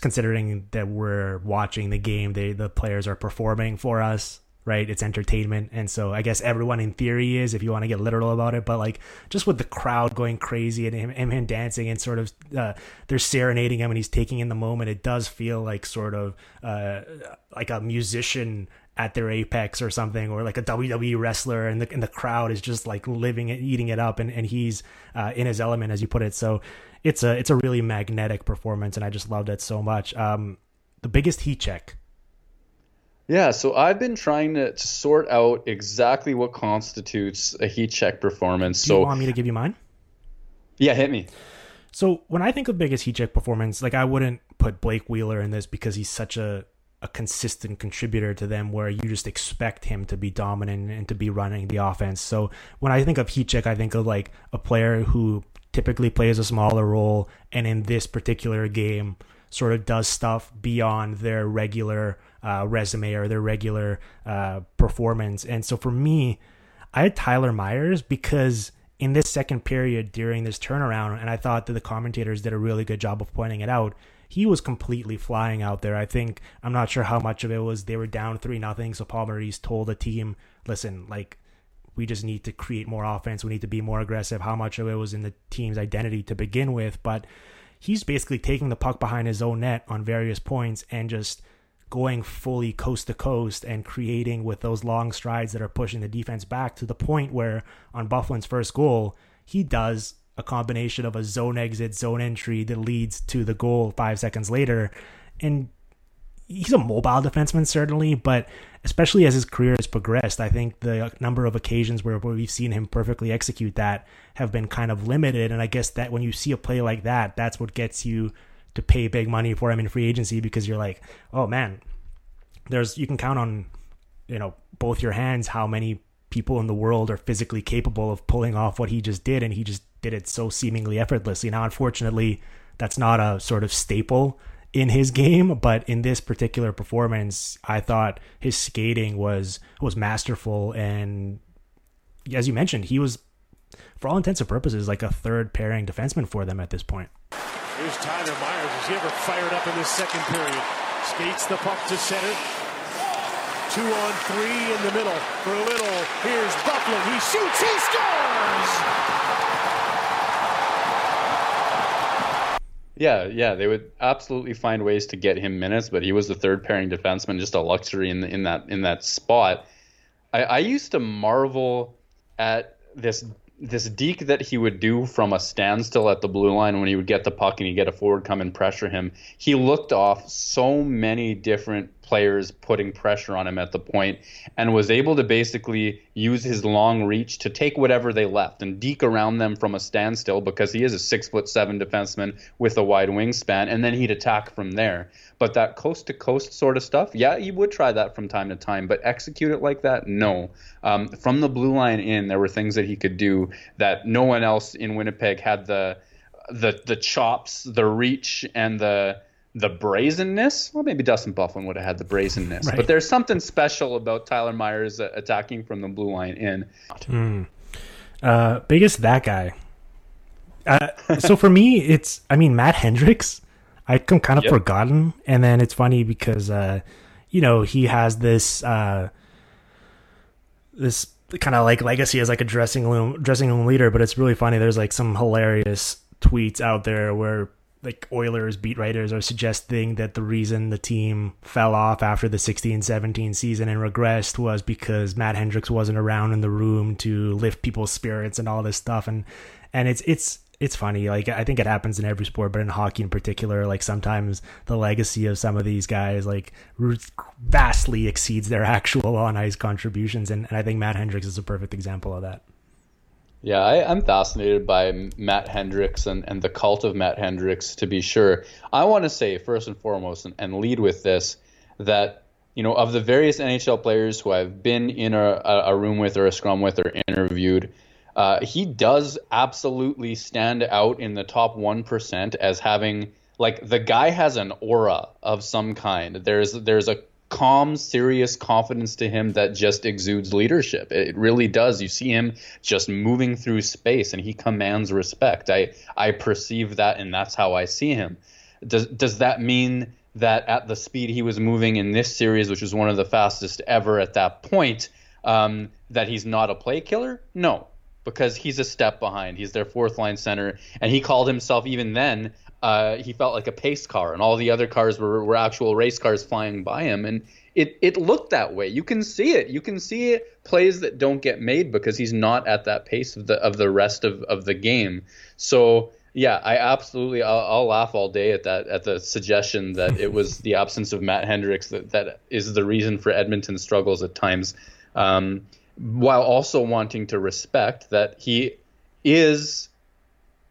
considering that we're watching the game, they the players are performing for us right? It's entertainment. And so I guess everyone in theory is, if you want to get literal about it, but like just with the crowd going crazy and him, him dancing and sort of uh, they're serenading him and he's taking in the moment, it does feel like sort of uh, like a musician at their apex or something, or like a WWE wrestler, and the and the crowd is just like living it, eating it up, and and he's uh, in his element, as you put it. So it's a it's a really magnetic performance, and I just loved it so much. Um, the biggest heat check yeah, so I've been trying to, to sort out exactly what constitutes a heat check performance. Do so you want me to give you mine? Yeah, hit me. So when I think of biggest heat check performance, like I wouldn't put Blake Wheeler in this because he's such a a consistent contributor to them where you just expect him to be dominant and to be running the offense. So when I think of heat check, I think of like a player who typically plays a smaller role and in this particular game sort of does stuff beyond their regular uh, resume or their regular uh, performance. And so for me, I had Tyler Myers because in this second period during this turnaround, and I thought that the commentators did a really good job of pointing it out. He was completely flying out there. I think I'm not sure how much of it was they were down three nothing. So Paul Maurice told the team, "Listen, like we just need to create more offense. We need to be more aggressive." How much of it was in the team's identity to begin with, but he's basically taking the puck behind his own net on various points and just going fully coast to coast and creating with those long strides that are pushing the defense back to the point where on Byfuglien's first goal, he does a combination of a zone exit, zone entry that leads to the goal five seconds later. And he's a mobile defenseman, certainly, but especially as his career has progressed, I think the number of occasions where, where we've seen him perfectly execute that have been kind of limited. And I guess that when you see a play like that, that's what gets you to pay big money for him in free agency because you're like, oh man, there's you can count on you know both your hands how many people in the world are physically capable of pulling off what he just did and he just did it so seemingly effortlessly. Now unfortunately, that's not a sort of staple in his game, but in this particular performance, I thought his skating was was masterful and as you mentioned, he was for all intents and purposes like a third pairing defenseman for them at this point. Here's Tyler Myers. Has he ever fired up in this second period? Skates the puck to center. Two on three in the middle for a little. Here's Byfuglien. He shoots. He scores. Yeah, yeah, they would absolutely find ways to get him minutes, but he was the third pairing defenseman, just a luxury in the, in that in that spot. I, I used to marvel at this this deke that he would do from a standstill at the blue line when he would get the puck and he get a forward come and pressure him. He looked off so many different players putting pressure on him at the point and was able to basically use his long reach to take whatever they left and deke around them from a standstill because he is a six foot seven defenseman with a wide wingspan and then he'd attack from there. But that coast to coast sort of stuff, yeah, you would try that from time to time, but execute it like that, no. Um, from the blue line in, there were things that he could do that no one else in Winnipeg had the the the chops, the reach, and the the brazenness. Well, maybe Dustin Byfuglien would have had the brazenness, right. but there's something special about Tyler Myers uh, attacking from the blue line in. Mm. Uh, biggest that guy. Uh, so for me, it's I mean Matt Hendricks. I come kind of yep. forgotten, and then it's funny because uh, you know he has this uh, this kind of like legacy as like a dressing room dressing room leader, but it's really funny. There's like some hilarious tweets out there where like Oilers beat writers are suggesting that the reason the team fell off after the 16-17 season and regressed was because Matt Hendricks wasn't around in the room to lift people's spirits and all this stuff and and it's it's it's funny like I think it happens in every sport but in hockey in particular like sometimes the legacy of some of these guys like vastly exceeds their actual on ice contributions and, and I think Matt Hendricks is a perfect example of that. Yeah, I, am fascinated by Matt Hendricks and, and the cult of Matt Hendricks, to be sure. I want to say, first and foremost, and, and lead with this, that you know, of the various NHL players who I've been in a, a room with or a scrum with or interviewed, uh, he does absolutely stand out in the top 1% as having like the guy has an aura of some kind. There's there's a calm, serious confidence to him that just exudes leadership. It really does. You see him just moving through space and he commands respect. I I perceive that and that's how I see him. Does does that mean that at the speed he was moving in this series, which was one of the fastest ever at that point, um, that he's not a play killer? No, because he's a step behind. He's their fourth line center, and he called himself even then. Uh, he felt like a pace car, and all the other cars were, were actual race cars flying by him, and it it looked that way. You can see it. You can see plays that don't get made because he's not at that pace of the of the rest of, of the game. So yeah, I absolutely I'll, I'll laugh all day at that at the suggestion that it was the absence of Matt Hendricks that that is the reason for Edmonton's struggles at times. Um, while also wanting to respect that he is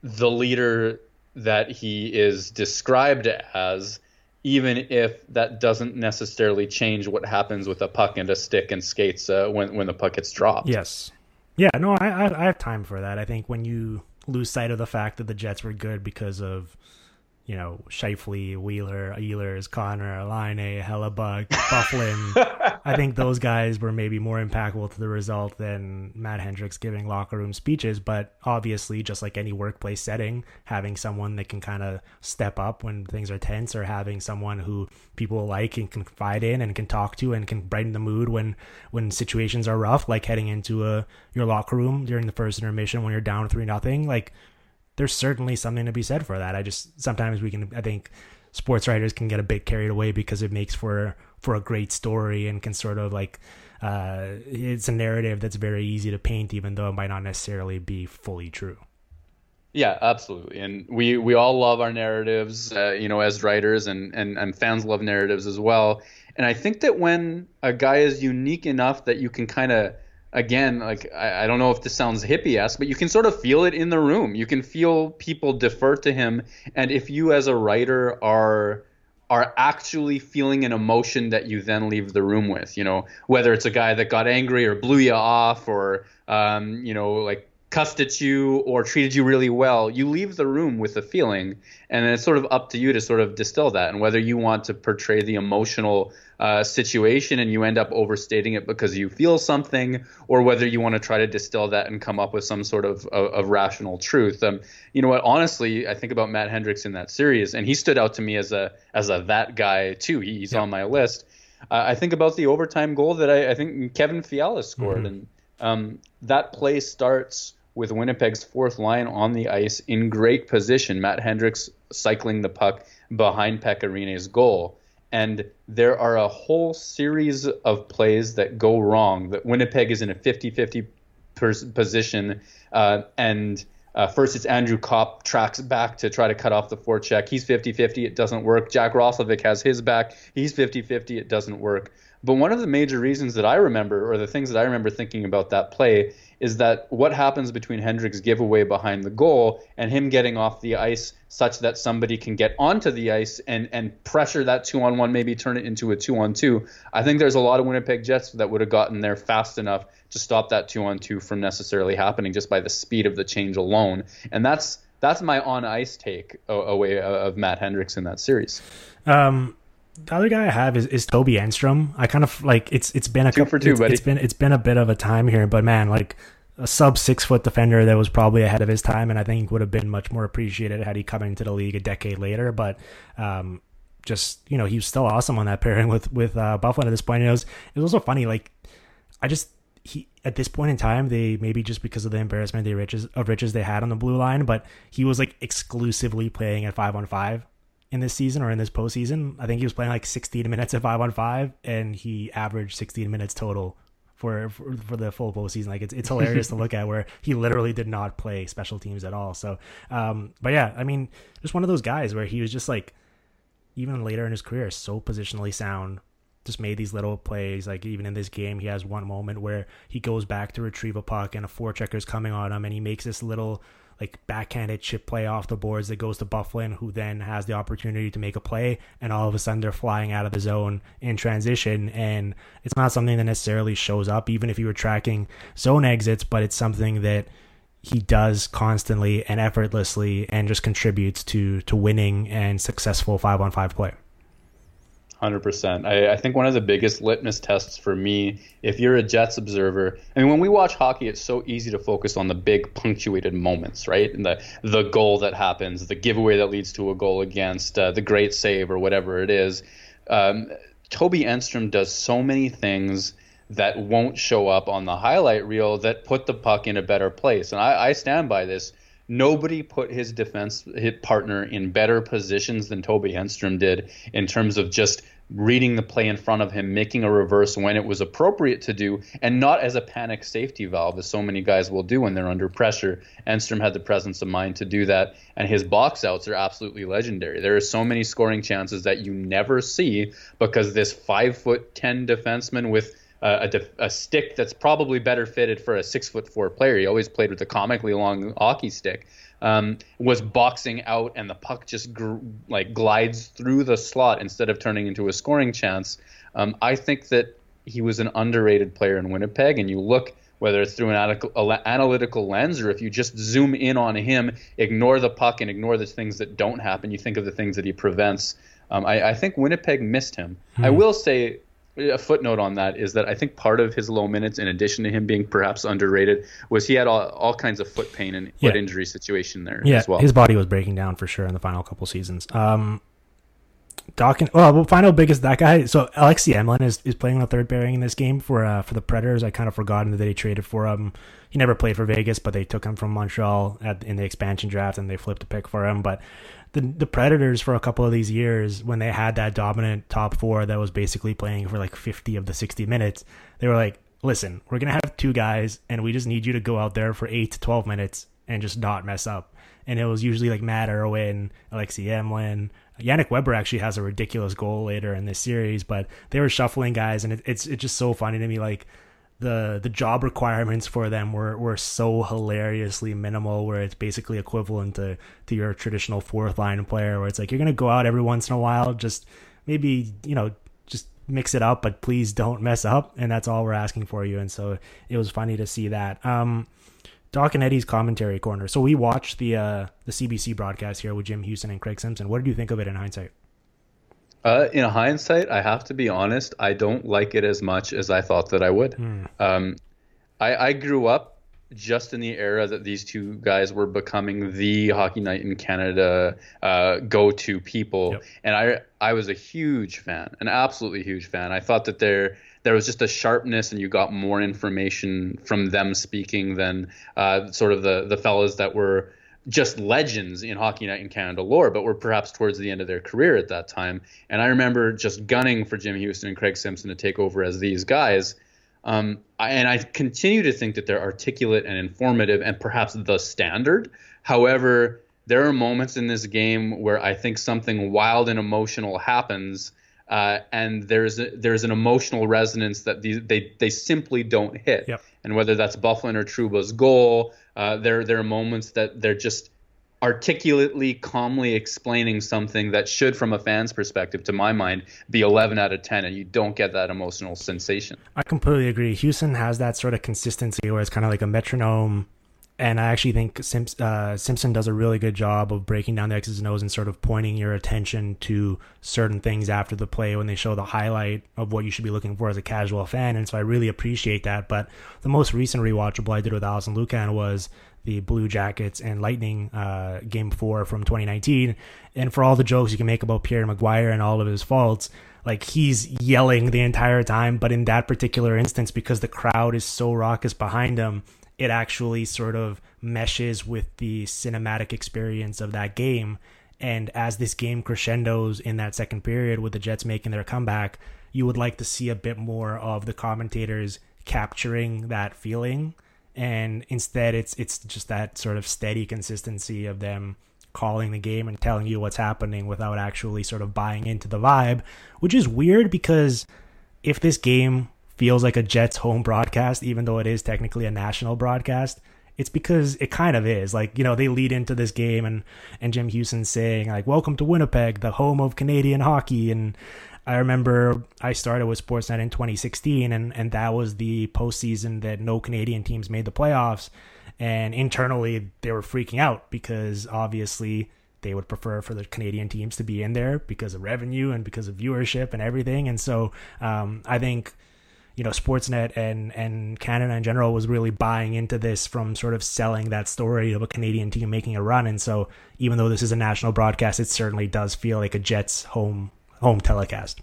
the leader that he is described as, even if that doesn't necessarily change what happens with a puck and a stick and skates uh, when when the puck gets dropped. Yes, yeah, no, I I have time for that. I think when you lose sight of the fact that the Jets were good because of you know, Scheifele, Wheeler, Ehlers, Connor, Laine, Hellebuyck, Byfuglien. I think those guys were maybe more impactful to the result than Matt Hendricks giving locker room speeches. But obviously, just like any workplace setting, having someone that can kind of step up when things are tense or having someone who people like and can confide in and can talk to and can brighten the mood when, when situations are rough, like heading into a, your locker room during the first intermission when you're down 3 nothing, like there's certainly something to be said for that. I just sometimes we can I think sports writers can get a bit carried away because it makes for for a great story and can sort of like uh, it's a narrative that's very easy to paint even though it might not necessarily be fully true. Yeah, absolutely, and we we all love our narratives, uh, you know, as writers, and, and and fans love narratives as well. And I think that when a guy is unique enough that you can kind of again, like I, I, don't know if this sounds hippie esque, but you can sort of feel it in the room. You can feel people defer to him, and if you as a writer are are actually feeling an emotion that you then leave the room with, you know, whether it's a guy that got angry or blew you off or um, you know, like cussed at you or treated you really well, you leave the room with a feeling, and then it's sort of up to you to sort of distill that and whether you want to portray the emotional uh, situation and you end up overstating it because you feel something, or whether you want to try to distill that and come up with some sort of, of, of rational truth. Um, you know what? Honestly, I think about Matt Hendricks in that series, and he stood out to me as a as a that guy too. He's yeah. on my list. Uh, I think about the overtime goal that I, I think Kevin Fiala scored, mm-hmm. and um, that play starts with Winnipeg's fourth line on the ice in great position. Matt Hendricks cycling the puck behind Pekka Rinne's goal. And there are a whole series of plays that go wrong. That Winnipeg is in a 50 50 position. Uh, and uh, first, it's Andrew Copp tracks back to try to cut off the forecheck. He's 50 50. It doesn't work. Jack Roslovic has his back. He's 50 50. It doesn't work. But one of the major reasons that I remember, or the things that I remember thinking about that play, is that what happens between Hendricks' giveaway behind the goal and him getting off the ice such that somebody can get onto the ice and, and pressure that two on one, maybe turn it into a two on two. I think there's a lot of Winnipeg Jets that would have gotten there fast enough to stop that two on two from necessarily happening just by the speed of the change alone. And that's that's my on ice take away of Matt Hendricks in that series. Um, the other guy I have is, is Toby Enstrom. I kind of like it's it's been a two for two, it's, buddy. It's been it's been a bit of a time here, but man, like a sub six foot defender that was probably ahead of his time, and I think would have been much more appreciated had he come into the league a decade later. But um, just you know, he was still awesome on that pairing with with uh, Byfuglien at this point. And it was it was also funny. Like I just he at this point in time, they maybe just because of the embarrassment the riches of riches they had on the blue line, but he was like exclusively playing at five on five in this season or in this postseason. I think he was playing like 16 minutes at five on five, and he averaged 16 minutes total for, for, for the full postseason. Like it's it's hilarious to look at where he literally did not play special teams at all. So, um, but yeah, I mean, just one of those guys where he was just like, even later in his career, so positionally sound. Just made these little plays. Like even in this game, he has one moment where he goes back to retrieve a puck and a forechecker's coming on him, and he makes this little like backhanded chip play off the boards that goes to Byfuglien, who then has the opportunity to make a play, and all of a sudden they're flying out of the zone in transition. And it's not something that necessarily shows up, even if you were tracking zone exits, but it's something that he does constantly and effortlessly and just contributes to to winning and successful five on five play. Hundred percent. I, I think one of the biggest litmus tests for me, if you're a Jets observer, I mean, when we watch hockey, it's so easy to focus on the big punctuated moments, right? And the the goal that happens, the giveaway that leads to a goal against, uh, the great save or whatever it is. Um, Toby Enstrom does so many things that won't show up on the highlight reel that put the puck in a better place, and I, I stand by this nobody put his defense hit partner in better positions than Toby Enstrom did in terms of just reading the play in front of him, making a reverse when it was appropriate to do, and not as a panic safety valve, as so many guys will do when they're under pressure. Enstrom had the presence of mind to do that, and his box outs are absolutely legendary. There are so many scoring chances that you never see because this five foot ten defenseman with a, a, stick that's probably better fitted for a six foot four player. He always played with a comically long hockey stick. Um, was boxing out and the puck just gr- like glides through the slot instead of turning into a scoring chance. Um, I think that he was an underrated player in Winnipeg, and you look whether it's through an analytical lens or if you just zoom in on him, ignore the puck and ignore the things that don't happen, you think of the things that he prevents. Um, I, I, think Winnipeg missed him. Hmm. I will say a footnote on that is that I think part of his low minutes, in addition to him being perhaps underrated, was he had all, all kinds of foot pain and foot injury situation there yeah, as well. His body was breaking down for sure in the final couple seasons. Um, Dawkins. Well, final biggest that guy. So Alexei Emelin is, is playing the third pairing in this game for uh, for the Predators. I kind of forgotten that they traded for him. He never played for Vegas, but they took him from Montreal at, in the expansion draft, and they flipped a pick for him. But the the Predators for a couple of these years when they had that dominant top four that was basically playing for like 50 of the 60 minutes, they were like, "Listen, we're going to have two guys and we just need you to go out there for 8 to 12 minutes and just not mess up." And it was usually like Matt Irwin, Alexei Emelin, Yannick Weber actually has a ridiculous goal later in this series, but they were shuffling guys, and it, it's it's just so funny to me. Like the the job requirements for them were were so hilariously minimal where it's basically equivalent to to your traditional fourth line player where it's like you're gonna go out every once in a while just maybe you know just mix it up but please don't mess up and that's all we're asking for you and so it was funny to see that um Doc and Eddie's commentary corner. So we watched the uh, the CBC broadcast here with Jim Hughson and Craig Simpson. What did you think of it in hindsight? Uh, in hindsight, I have to be honest. I don't like it as much as I thought that I would. Mm. Um, I, I, grew up just in the era that these two guys were becoming the Hockey Night in Canada uh, go-to people, yep. and I I was a huge fan, an absolutely huge fan. I thought that there there was just a sharpness, and you got more information from them speaking than uh, sort of the the fellas that were just legends in Hockey Night in Canada lore, but were perhaps towards the end of their career at that time. And I remember just gunning for Jim Hughson and Craig Simpson to take over as these guys. Um, and I continue to think that they're articulate and informative and perhaps the standard. However, there are moments in this game where I think something wild and emotional happens, uh, and there's a, there's an emotional resonance that these, they they simply don't hit. Yep. And whether that's Byfuglien or Trouba's goal, uh, there there are moments that they're just articulately, calmly explaining something that should, from a fan's perspective, to my mind, be 11 out of 10, and you don't get that emotional sensation. I completely agree. Hughson has that sort of consistency where it's kind of like a metronome and I actually think Simps, uh, Simpson does a really good job of breaking down the X's and O's and sort of pointing your attention to certain things after the play when they show the highlight of what you should be looking for as a casual fan. And so I really appreciate that. But the most recent rewatchable I did with Alison Lukan was the Blue Jackets and Lightning uh, game four from 2019. And for all the jokes you can make about Pierre McGuire and all of his faults, like he's yelling the entire time. But in that particular instance, because the crowd is so raucous behind him, it actually sort of meshes with the cinematic experience of that game. And as this game crescendos in that second period with the Jets making their comeback, you would like to see a bit more of the commentators capturing that feeling. And instead it's it's just that sort of steady consistency of them calling the game and telling you what's happening without actually sort of buying into the vibe, which is weird because if this game feels like a Jets home broadcast, even though it is technically a national broadcast. it's because it kind of is. Like, you know, they lead into this game and, and Jim Hughson saying, like, welcome to Winnipeg, the home of Canadian hockey. And I remember I started with Sportsnet in 2016, and, and that was the postseason that no Canadian teams made the playoffs. And internally, they were freaking out because obviously they would prefer for the Canadian teams to be in there because of revenue and because of viewership and everything. And so um, I think you know Sportsnet and and Canada in general was really buying into this from sort of selling that story of a Canadian team making a run. And so even though this is a national broadcast, it certainly does feel like a Jets home home telecast.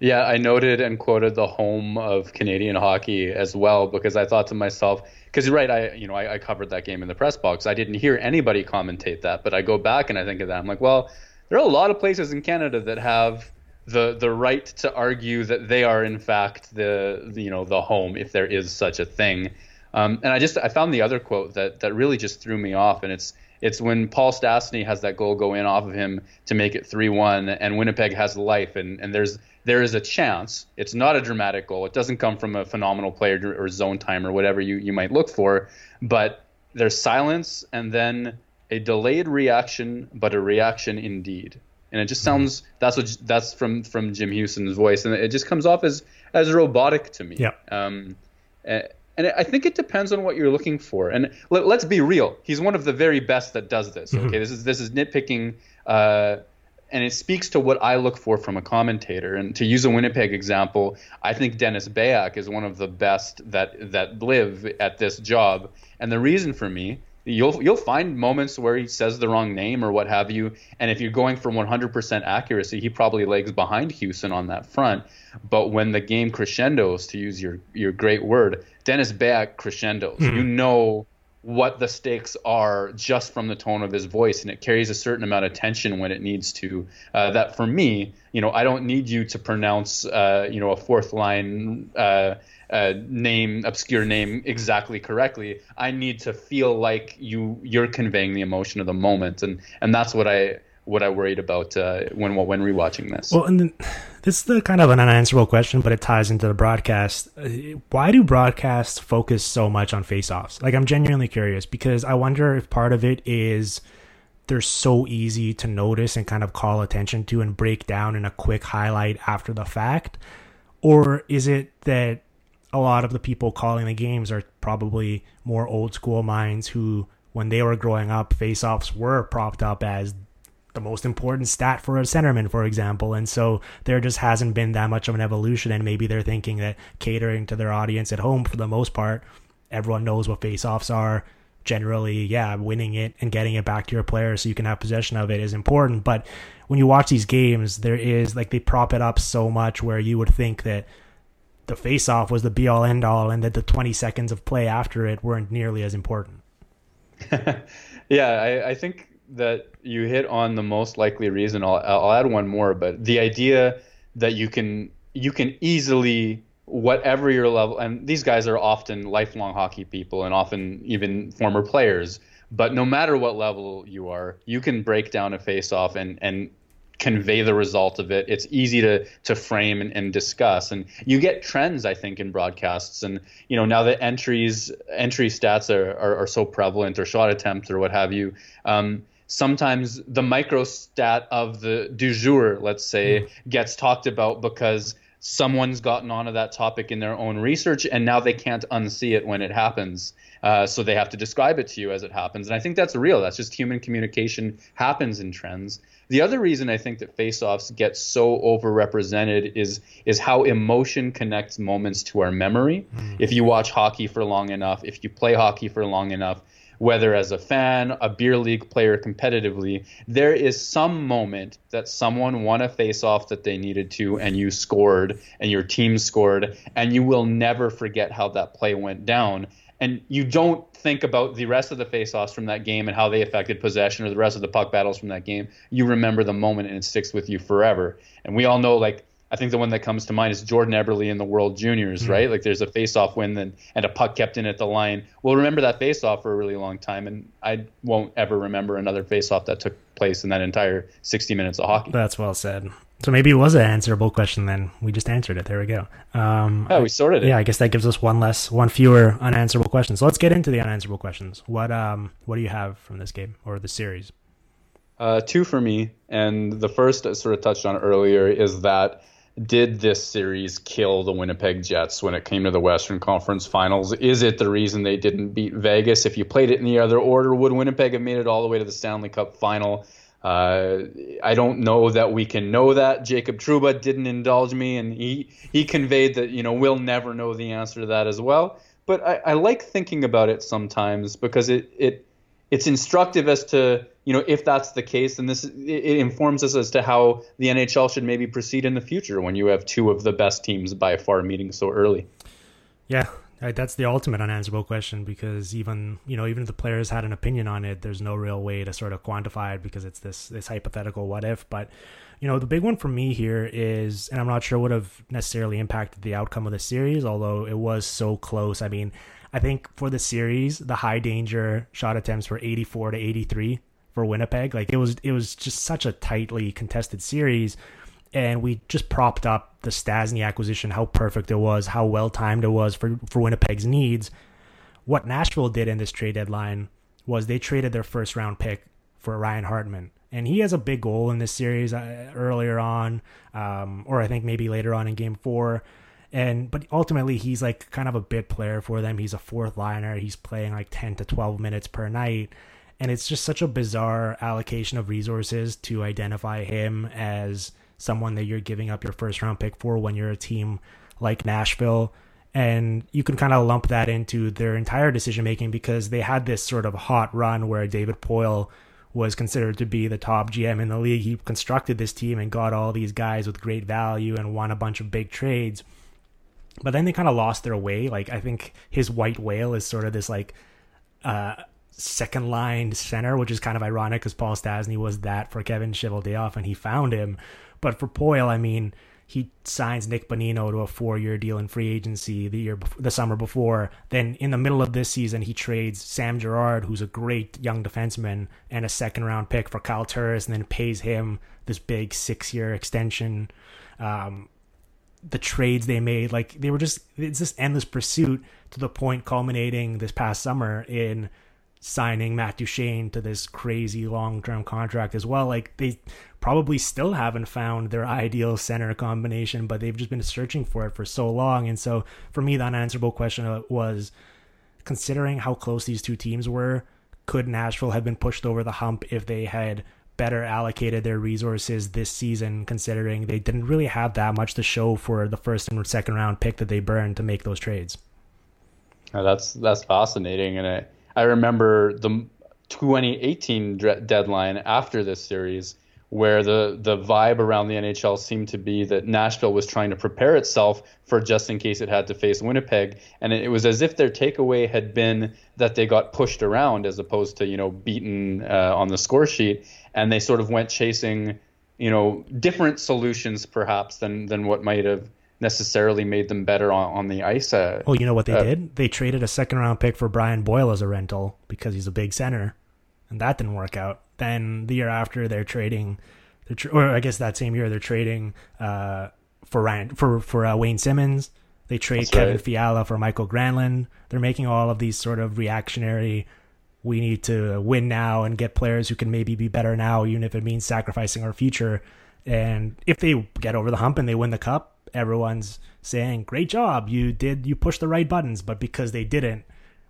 Yeah, I noted and quoted the home of Canadian hockey as well because I thought to myself, because you're right, I you know I, I covered that game in the press box. I didn't hear anybody commentate that, but I go back and I think of that. I'm like, well, there are a lot of places in Canada that have the the right to argue that they are in fact the, you know the home if there is such a thing. Um, and I just I found the other quote that that really just threw me off, and it's it's when Paul Stastny has that goal go in off of him to make it three one, and Winnipeg has life, and and there's there is a chance. It's not a dramatic goal. It doesn't come from a phenomenal player or zone time or whatever you you might look for, but there's silence and then a delayed reaction, but a reaction indeed and it just sounds that's what that's from from Jim Hughson's voice, and it just comes off as as robotic to me. Yeah. Um, and, I think it depends on what you're looking for. And let, us be real, he's one of the very best that does this. Okay, mm-hmm. this is this is nitpicking. Uh, and it speaks to what I look for from a commentator. And to use a Winnipeg example, I think Dennis Beyak is one of the best that that live at this job. And the reason for me you'll you'll find moments where he says the wrong name or what have you and if you're going for 100% accuracy he probably lags behind Hughson on that front but when the game crescendos to use your your great word Dennis Beyak crescendos mm-hmm. you know what the stakes are just from the tone of his voice and it carries a certain amount of tension when it needs to uh, that for me you know I don't need you to pronounce uh, you know a fourth line uh, uh, name obscure name exactly correctly i need to feel like you you're conveying the emotion of the moment. And and that's what i what i worried about uh, when when rewatching this. Well and then, this is the kind of an unanswerable question but it ties into the broadcast. Uh, why do broadcasts focus so much on face-offs? Like i'm genuinely curious because i wonder if part of it is they're so easy to notice and kind of call attention to and break down in a quick highlight after the fact or is it that a lot of the people calling the games are probably more old school minds who, when they were growing up, faceoffs were propped up as the most important stat for a centerman, for example. And so there just hasn't been that much of an evolution. And maybe they're thinking that catering to their audience at home for the most part, everyone knows what faceoffs are. Generally, yeah, winning it and getting it back to your player so you can have possession of it is important. But when you watch these games, there is like they prop it up so much where you would think that the face off was the be all end all and that the 20 seconds of play after it weren't nearly as important. yeah, I, I, think that you hit on the most likely reason. I'll, I'll add one more, but the idea that you can you can easily whatever your level and these guys are often lifelong hockey people and often even former players but no matter what level you are you can break down a face off and and convey the result of it. It's easy to to frame and, and, discuss, and you get trends. I think in broadcasts, and you know now that entries entry stats are, are, are so prevalent, or shot attempts, or what have you. Um, sometimes the micro stat of the du jour, let's say, mm. gets talked about because someone's gotten onto that topic in their own research and now they can't unsee it when it happens uh, so they have to describe it to you as it happens and i think that's real that's just human communication happens in trends the other reason I think that face-offs get so overrepresented is is how emotion connects moments to our memory. Mm. If you watch hockey for long enough, if you play hockey for long enough, whether as a fan, a beer league player competitively, there is some moment that someone won a face-off that they needed to and you scored and your team scored and you will never forget how that play went down and you don't think about the rest of the face-offs from that game and how they affected possession or the rest of the puck battles from that game. You remember the moment and it sticks with you forever. And we all know, like, I think the one that comes to mind is Jordan Eberle in the World Juniors, mm-hmm. right? Like, there's a face-off win and, and a puck kept in at the line. We'll remember that face-off for a really long time, and I won't ever remember another face-off that took place in that entire 60 minutes of hockey. That's well said. So maybe it was an answerable question then. We just answered it. There we go. Um, yeah, we sorted it. Yeah, I guess that gives us one less, one fewer unanswerable questions. So let's get into the unanswerable questions. What um, what do you have from this game or the series? Uh, two for me, and the first I sort of touched on earlier is that did this series kill the Winnipeg Jets when it came to the Western Conference Finals? Is it the reason they didn't beat Vegas? If you played it in the other order, would Winnipeg have made it all the way to the Stanley Cup Final? Uh, I don't know that we can know that. Jacob Trouba didn't indulge me, and he he conveyed that you know we'll never know the answer to that as well. But I, I like thinking about it sometimes because it it it's instructive as to you know if that's the case, then this it informs us as to how the NHL should maybe proceed in the future when you have two of the best teams by far meeting so early. Yeah, that's the ultimate unanswerable question because even you know even if the players had an opinion on it, there's no real way to sort of quantify it because it's this this hypothetical what if. But you know the big one for me here is, and I'm not sure would have necessarily impacted the outcome of the series, although it was so close. I mean, I think for the series, the high danger shot attempts were 84 to 83 for Winnipeg. Like it was it was just such a tightly contested series and we just propped up the Stastny acquisition, how perfect it was, how well timed it was for, for Winnipeg's needs. What Nashville did in this trade deadline was they traded their first round pick for Ryan Hartman. And he has a big goal in this series uh, earlier on, um, or I think maybe later on in game four. And but ultimately, he's like kind of a bit player for them. He's a fourth liner. He's playing like 10 to 12 minutes per night. And it's just such a bizarre allocation of resources to identify him as someone that you're giving up your first round pick for when you're a team like Nashville. And you can kind of lump that into their entire decision making because they had this sort of hot run where David Poile was considered to be the top GM in the league. He constructed this team and got all these guys with great value and won a bunch of big trades. But then they kind of lost their way. Like I think his white whale is sort of this like uh, second line center, which is kind of ironic because Paul Stastny was that for Kevin Cheveldayoff and he found him. But for Poile, I mean, he signs Nick Bonino to a four-year deal in free agency the year the summer before. Then in the middle of this season, he trades Sam Girard, who's a great young defenseman, and a second-round pick for Kyle Turris, and then pays him this big six-year extension. Um, the trades they made, like they were just it's this endless pursuit to the point culminating this past summer in signing Matt Duchene to this crazy long term contract as well. Like they probably still haven't found their ideal center combination, but they've just been searching for it for so long. And so for me, the unanswerable question was considering how close these two teams were, could Nashville have been pushed over the hump if they had better allocated their resources this season, considering they didn't really have that much to show for the first and second round pick that they burned to make those trades? that's that's fascinating, and I I remember the 2018 deadline after this series where the the vibe around the NHL seemed to be that Nashville was trying to prepare itself for just in case it had to face Winnipeg, and it was as if their takeaway had been that they got pushed around as opposed to you know beaten uh, on the score sheet, and they sort of went chasing you know different solutions perhaps than than what might have necessarily made them better on, on the ice. Uh, oh, you know what they uh, did? They traded a second round pick for Brian Boyle as a rental because he's a big center, and that didn't work out. Then the year after, they're trading, they're tra- or I guess that same year they're trading uh, for Ryan for for uh, Wayne Simmonds. They trade That's Kevin right. Fiala for Mikael Granlund. They're making all of these sort of reactionary. We need to win now and get players who can maybe be better now, even if it means sacrificing our future. And if they get over the hump and they win the cup, everyone's saying, "Great job, you did, you pushed the right buttons." But because they didn't,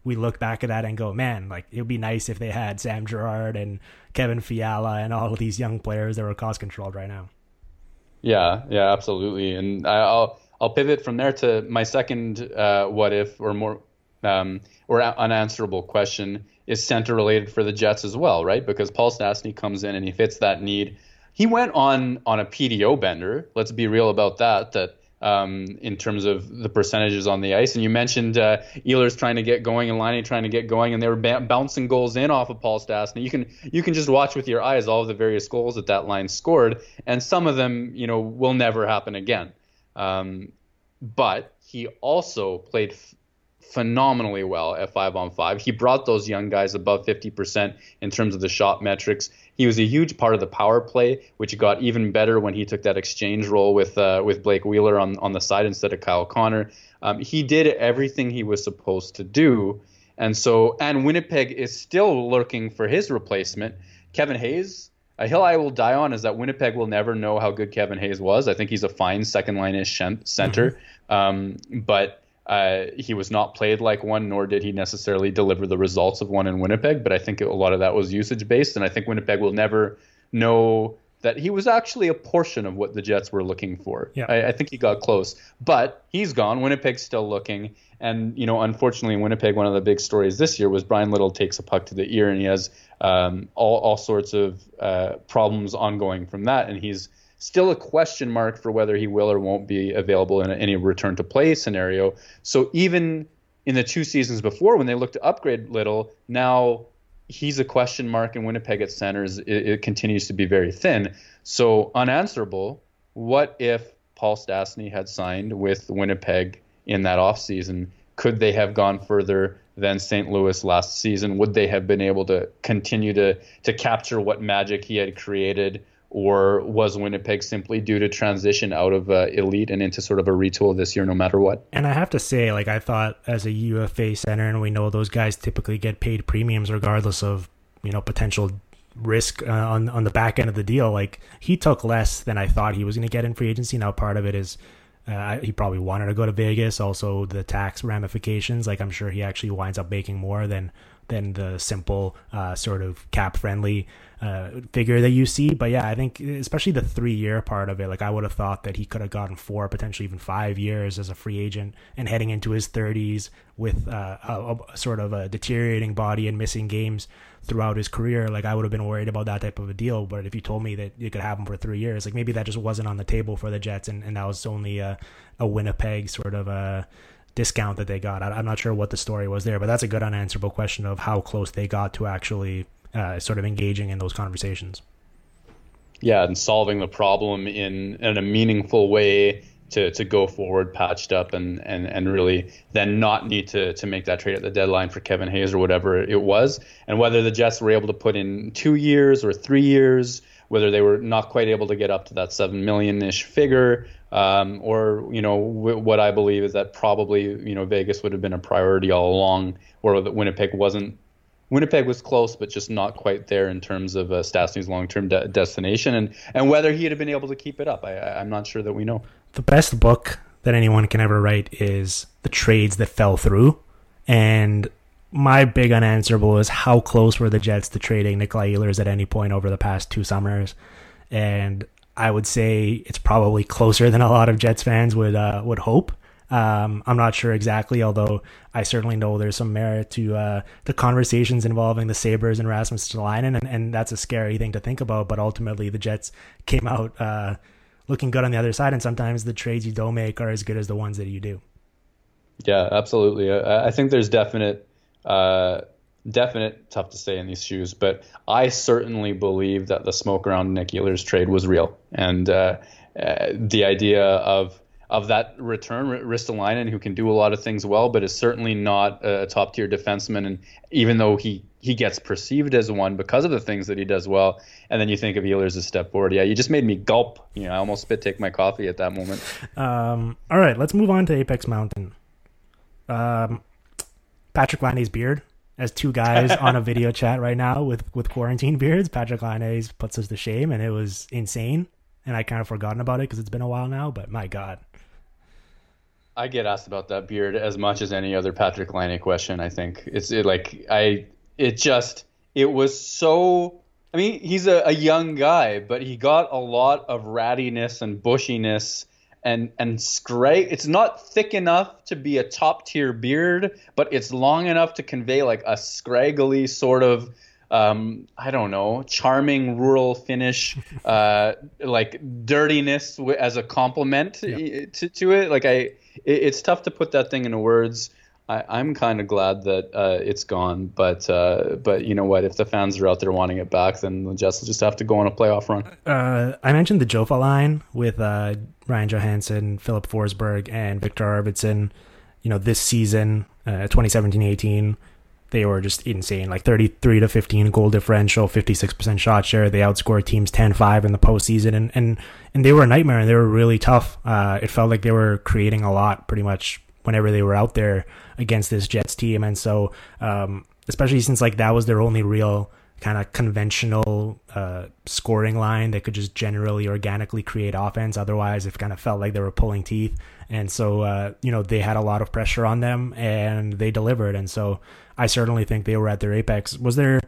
we look back at that and go, man, like it would be nice if they had Sam Girard and Kevin Fiala and all of these young players that were cost controlled right now. Yeah, yeah, absolutely. And I'll I'll pivot from there to my second uh, what if or more um, or unanswerable question is center related for the Jets as well, right? Because Paul Stastny comes in and he fits that need. He went on on a PDO bender. Let's be real about that. That um, in terms of the percentages on the ice. And you mentioned uh, Ehlers trying to get going and Laine trying to get going, and they were ba- bouncing goals in off of Paul Stastny. You can you can just watch with your eyes all of the various goals that that line scored, and some of them you know will never happen again. Um, but he also played f- phenomenally well at five on five. He brought those young guys above 50% in terms of the shot metrics. He was a huge part of the power play, which got even better when he took that exchange role with uh, with Blake Wheeler on on the side instead of Kyle Connor. Um, he did everything he was supposed to do, and so and Winnipeg is still looking for his replacement, Kevin Hayes. A hill I will die on is that Winnipeg will never know how good Kevin Hayes was. I think he's a fine second line ish center, mm-hmm. um, but uh, he was not played like one, nor did he necessarily deliver the results of one in Winnipeg. But I think a lot of that was usage based, and I think Winnipeg will never know that he was actually a portion of what the Jets were looking for. Yeah. I, I think he got close, but he's gone. Winnipeg's still looking, and you know, unfortunately, in Winnipeg, one of the big stories this year was Bryan Little takes a puck to the ear, and he has um, all all sorts of uh, problems ongoing from that, and he's still a question mark for whether he will or won't be available in any return to play scenario. So even in the two seasons before, when they looked to upgrade Little, now he's a question mark, in Winnipeg at centers it, it continues to be very thin. So unanswerable. What if Paul Stastny had signed with Winnipeg in that offseason? Could they have gone further than St. Louis last season? Would they have been able to continue to to capture what magic he had created or was Winnipeg simply due to transition out of uh, elite and into sort of a retool this year, no matter what? And I have to say, like I thought, as a UFA center, and we know those guys typically get paid premiums regardless of you know potential risk uh, on on the back end of the deal. Like he took less than I thought he was going to get in free agency. Now part of it is. Uh, he probably wanted to go to Vegas. Also, the tax ramifications. Like, I'm sure he actually winds up making more than than the simple uh, sort of cap friendly uh, figure that you see. But yeah, I think especially the three year part of it, like I would have thought that he could have gotten four, potentially even five years as a free agent and heading into his 30s with uh, a, a, sort of a deteriorating body and missing games throughout his career. Like I would have been worried about that type of a deal. But if you told me that you could have him for three years, like maybe that just wasn't on the table for the Jets and, and that was only a, a Winnipeg sort of a discount that they got. I, I'm not sure what the story was there, but that's a good unanswerable question of how close they got to actually uh, sort of engaging in those conversations. Yeah, and solving the problem in in a meaningful way to, to go forward patched up and, and, and really then not need to, to make that trade at the deadline for Kevin Hayes or whatever it was. And whether the Jets were able to put in two years or three years, whether they were not quite able to get up to that seven million ish figure, um, or you know w- what I believe is that probably you know Vegas would have been a priority all along, or that Winnipeg wasn't Winnipeg was close, but just not quite there in terms of uh, Stastny's long-term de- destination, and and whether he'd have been able to keep it up, I, I'm not sure that we know. The best book that anyone can ever write is the trades that fell through, and my big unanswerable is how close were the Jets to trading Nikolai Ehlers at any point over the past two summers, and I would say it's probably closer than a lot of Jets fans would uh, would hope. Um, I'm not sure exactly, although I certainly know there's some merit to uh, the conversations involving the Sabres and Rasmus Ristolainen, and, and that's a scary thing to think about. But ultimately, the Jets came out uh, looking good on the other side, and sometimes the trades you don't make are as good as the ones that you do. Yeah, absolutely. I, I think there's definite, uh, definite tough to say in these shoes, but I certainly believe that the smoke around Nik Ehlers trade was real, and uh, uh, the idea of of that return, Ristolainen, who can do a lot of things well, but is certainly not a top tier defenseman. And even though he he gets perceived as one because of the things that he does well, and then you think of Ehlers as a step forward. Yeah, you just made me gulp. You know, I almost spit take my coffee at that moment. Um, all right, let's move on to Apex Mountain. Um, Patrik Laine's beard as two guys on a video chat right now with with quarantine beards. Patrik Laine puts us to shame, and it was insane. And I kind of forgotten about it because it's been a while now. But my God, I get asked about that beard as much as any other Patrik Laine question. I think it's it, like I it just it was so. I mean, he's a, a young guy, but he got a lot of rattiness and bushiness and and scrag. It's not thick enough to be a top tier beard, but it's long enough to convey like a scraggly sort of um, I don't know, charming rural Finnish, uh, like dirtiness as a compliment yeah. to, to it. Like I, it, it's tough to put that thing into words. I, am kind of glad that uh, it's gone, but uh, but you know what? If the fans are out there wanting it back, then the Jets will just have to go on a playoff run. Uh, I mentioned the Jofa line with uh, Ryan Johansen, Filip Forsberg, and Viktor Arvidsson. you know, this season, uh, 2017-18, they were just insane. Like 33 to 15 goal differential, 56% shot share. They outscored teams 10-5 in the postseason, and and and they were a nightmare. and They were really tough. Uh, it felt like they were creating a lot pretty much whenever they were out there against this Jets team, and so um, especially since like that was their only real kind of conventional uh, scoring line that could just generally organically create offense. Otherwise, it kind of felt like they were pulling teeth. And so, uh, you know, they had a lot of pressure on them and they delivered. And so I certainly think they were at their apex. Was there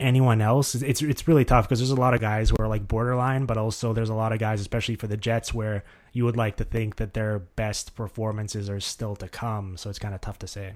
anyone else? It's, it's really tough because there's a lot of guys who are like borderline, but also there's a lot of guys, especially for the Jets, where you would like to think that their best performances are still to come. So it's kind of tough to say.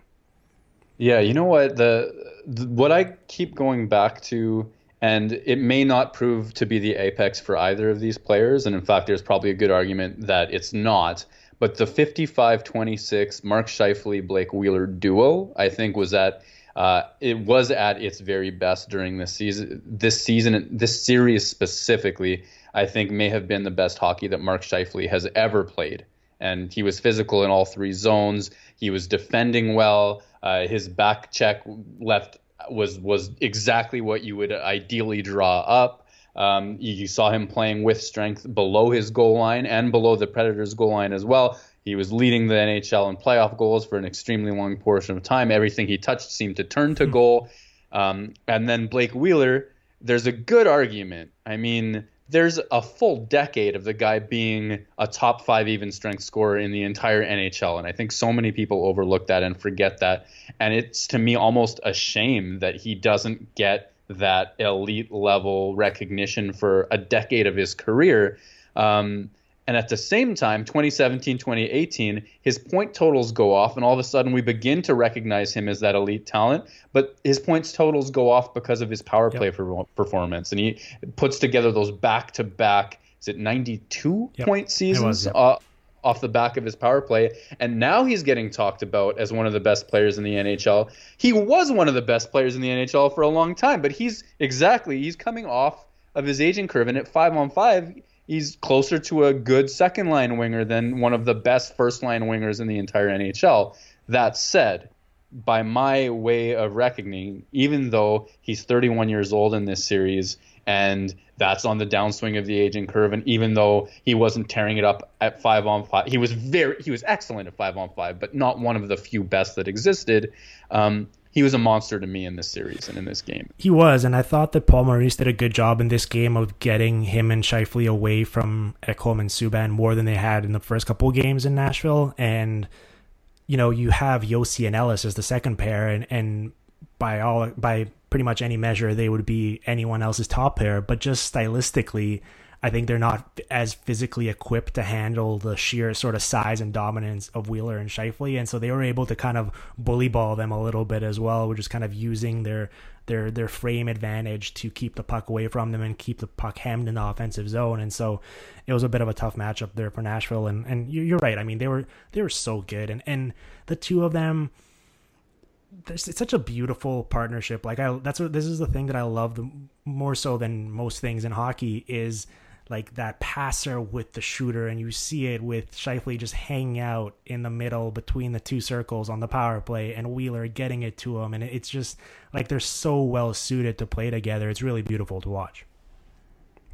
Yeah, you know what the, the, what I keep going back to, and it may not prove to be the apex for either of these players, and in fact, there's probably a good argument that it's not. But the 55-26 Mark Scheifele Blake Wheeler duo, I think, was at uh, it was at its very best during this season. This season, this series specifically, I think may have been the best hockey that Mark Scheifele has ever played. And he was physical in all three zones. He was defending well. Uh, his back check left was was exactly what you would ideally draw up. Um, you saw him playing with strength below his goal line and below the Predators' goal line as well. He was leading the NHL in playoff goals for an extremely long portion of time. Everything he touched seemed to turn to hmm. goal. Um, and then Blake Wheeler, there's a good argument. I mean, there's a full decade of the guy being a top five even strength scorer in the entire NHL. And I think so many people overlook that and forget that. And it's to me almost a shame that he doesn't get that elite level recognition for a decade of his career. Um, and at the same time, 2017, 2018, his point totals go off, and all of a sudden we begin to recognize him as that elite talent. But his points totals go off because of his power play yep. performance, and he puts together those back to back. Is it 92 yep. point seasons? Was, yep. uh, off the back of his power play. And now he's getting talked about as one of the best players in the NHL. He was one of the best players in the NHL for a long time, but he's exactly, he's coming off of his aging curve. And at five on five, he's closer to a good second line winger than one of the best first line wingers in the entire NHL. That said, by my way of reckoning, even though he's 31 years old in this series, and that's on the downswing of the aging curve. And even though he wasn't tearing it up at five on five, he was very he was excellent at five on five, but not one of the few best that existed. Um, he was a monster to me in this series and in this game. He was, and I thought that Paul Maurice did a good job in this game of getting him and Scheifele away from Ekholm and Subban more than they had in the first couple games in Nashville. And you know, you have Josi and Ellis as the second pair, and and by all by pretty much any measure, they would be anyone else's top pair. But just stylistically, I think they're not as physically equipped to handle the sheer sort of size and dominance of Wheeler and Scheifele, and so they were able to kind of bully ball them a little bit as well, which is kind of using their their their frame advantage to keep the puck away from them and keep the puck hemmed in the offensive zone. And so it was a bit of a tough matchup there for Nashville. And and you're right. I mean, they were they were so good, and and the two of them it's such a beautiful partnership. Like I, that's what this is the thing that I love the more so than most things in hockey is like that passer with the shooter, and you see it with Scheifele just hanging out in the middle between the two circles on the power play, and Wheeler getting it to him, and it's just like they're so well suited to play together. It's really beautiful to watch.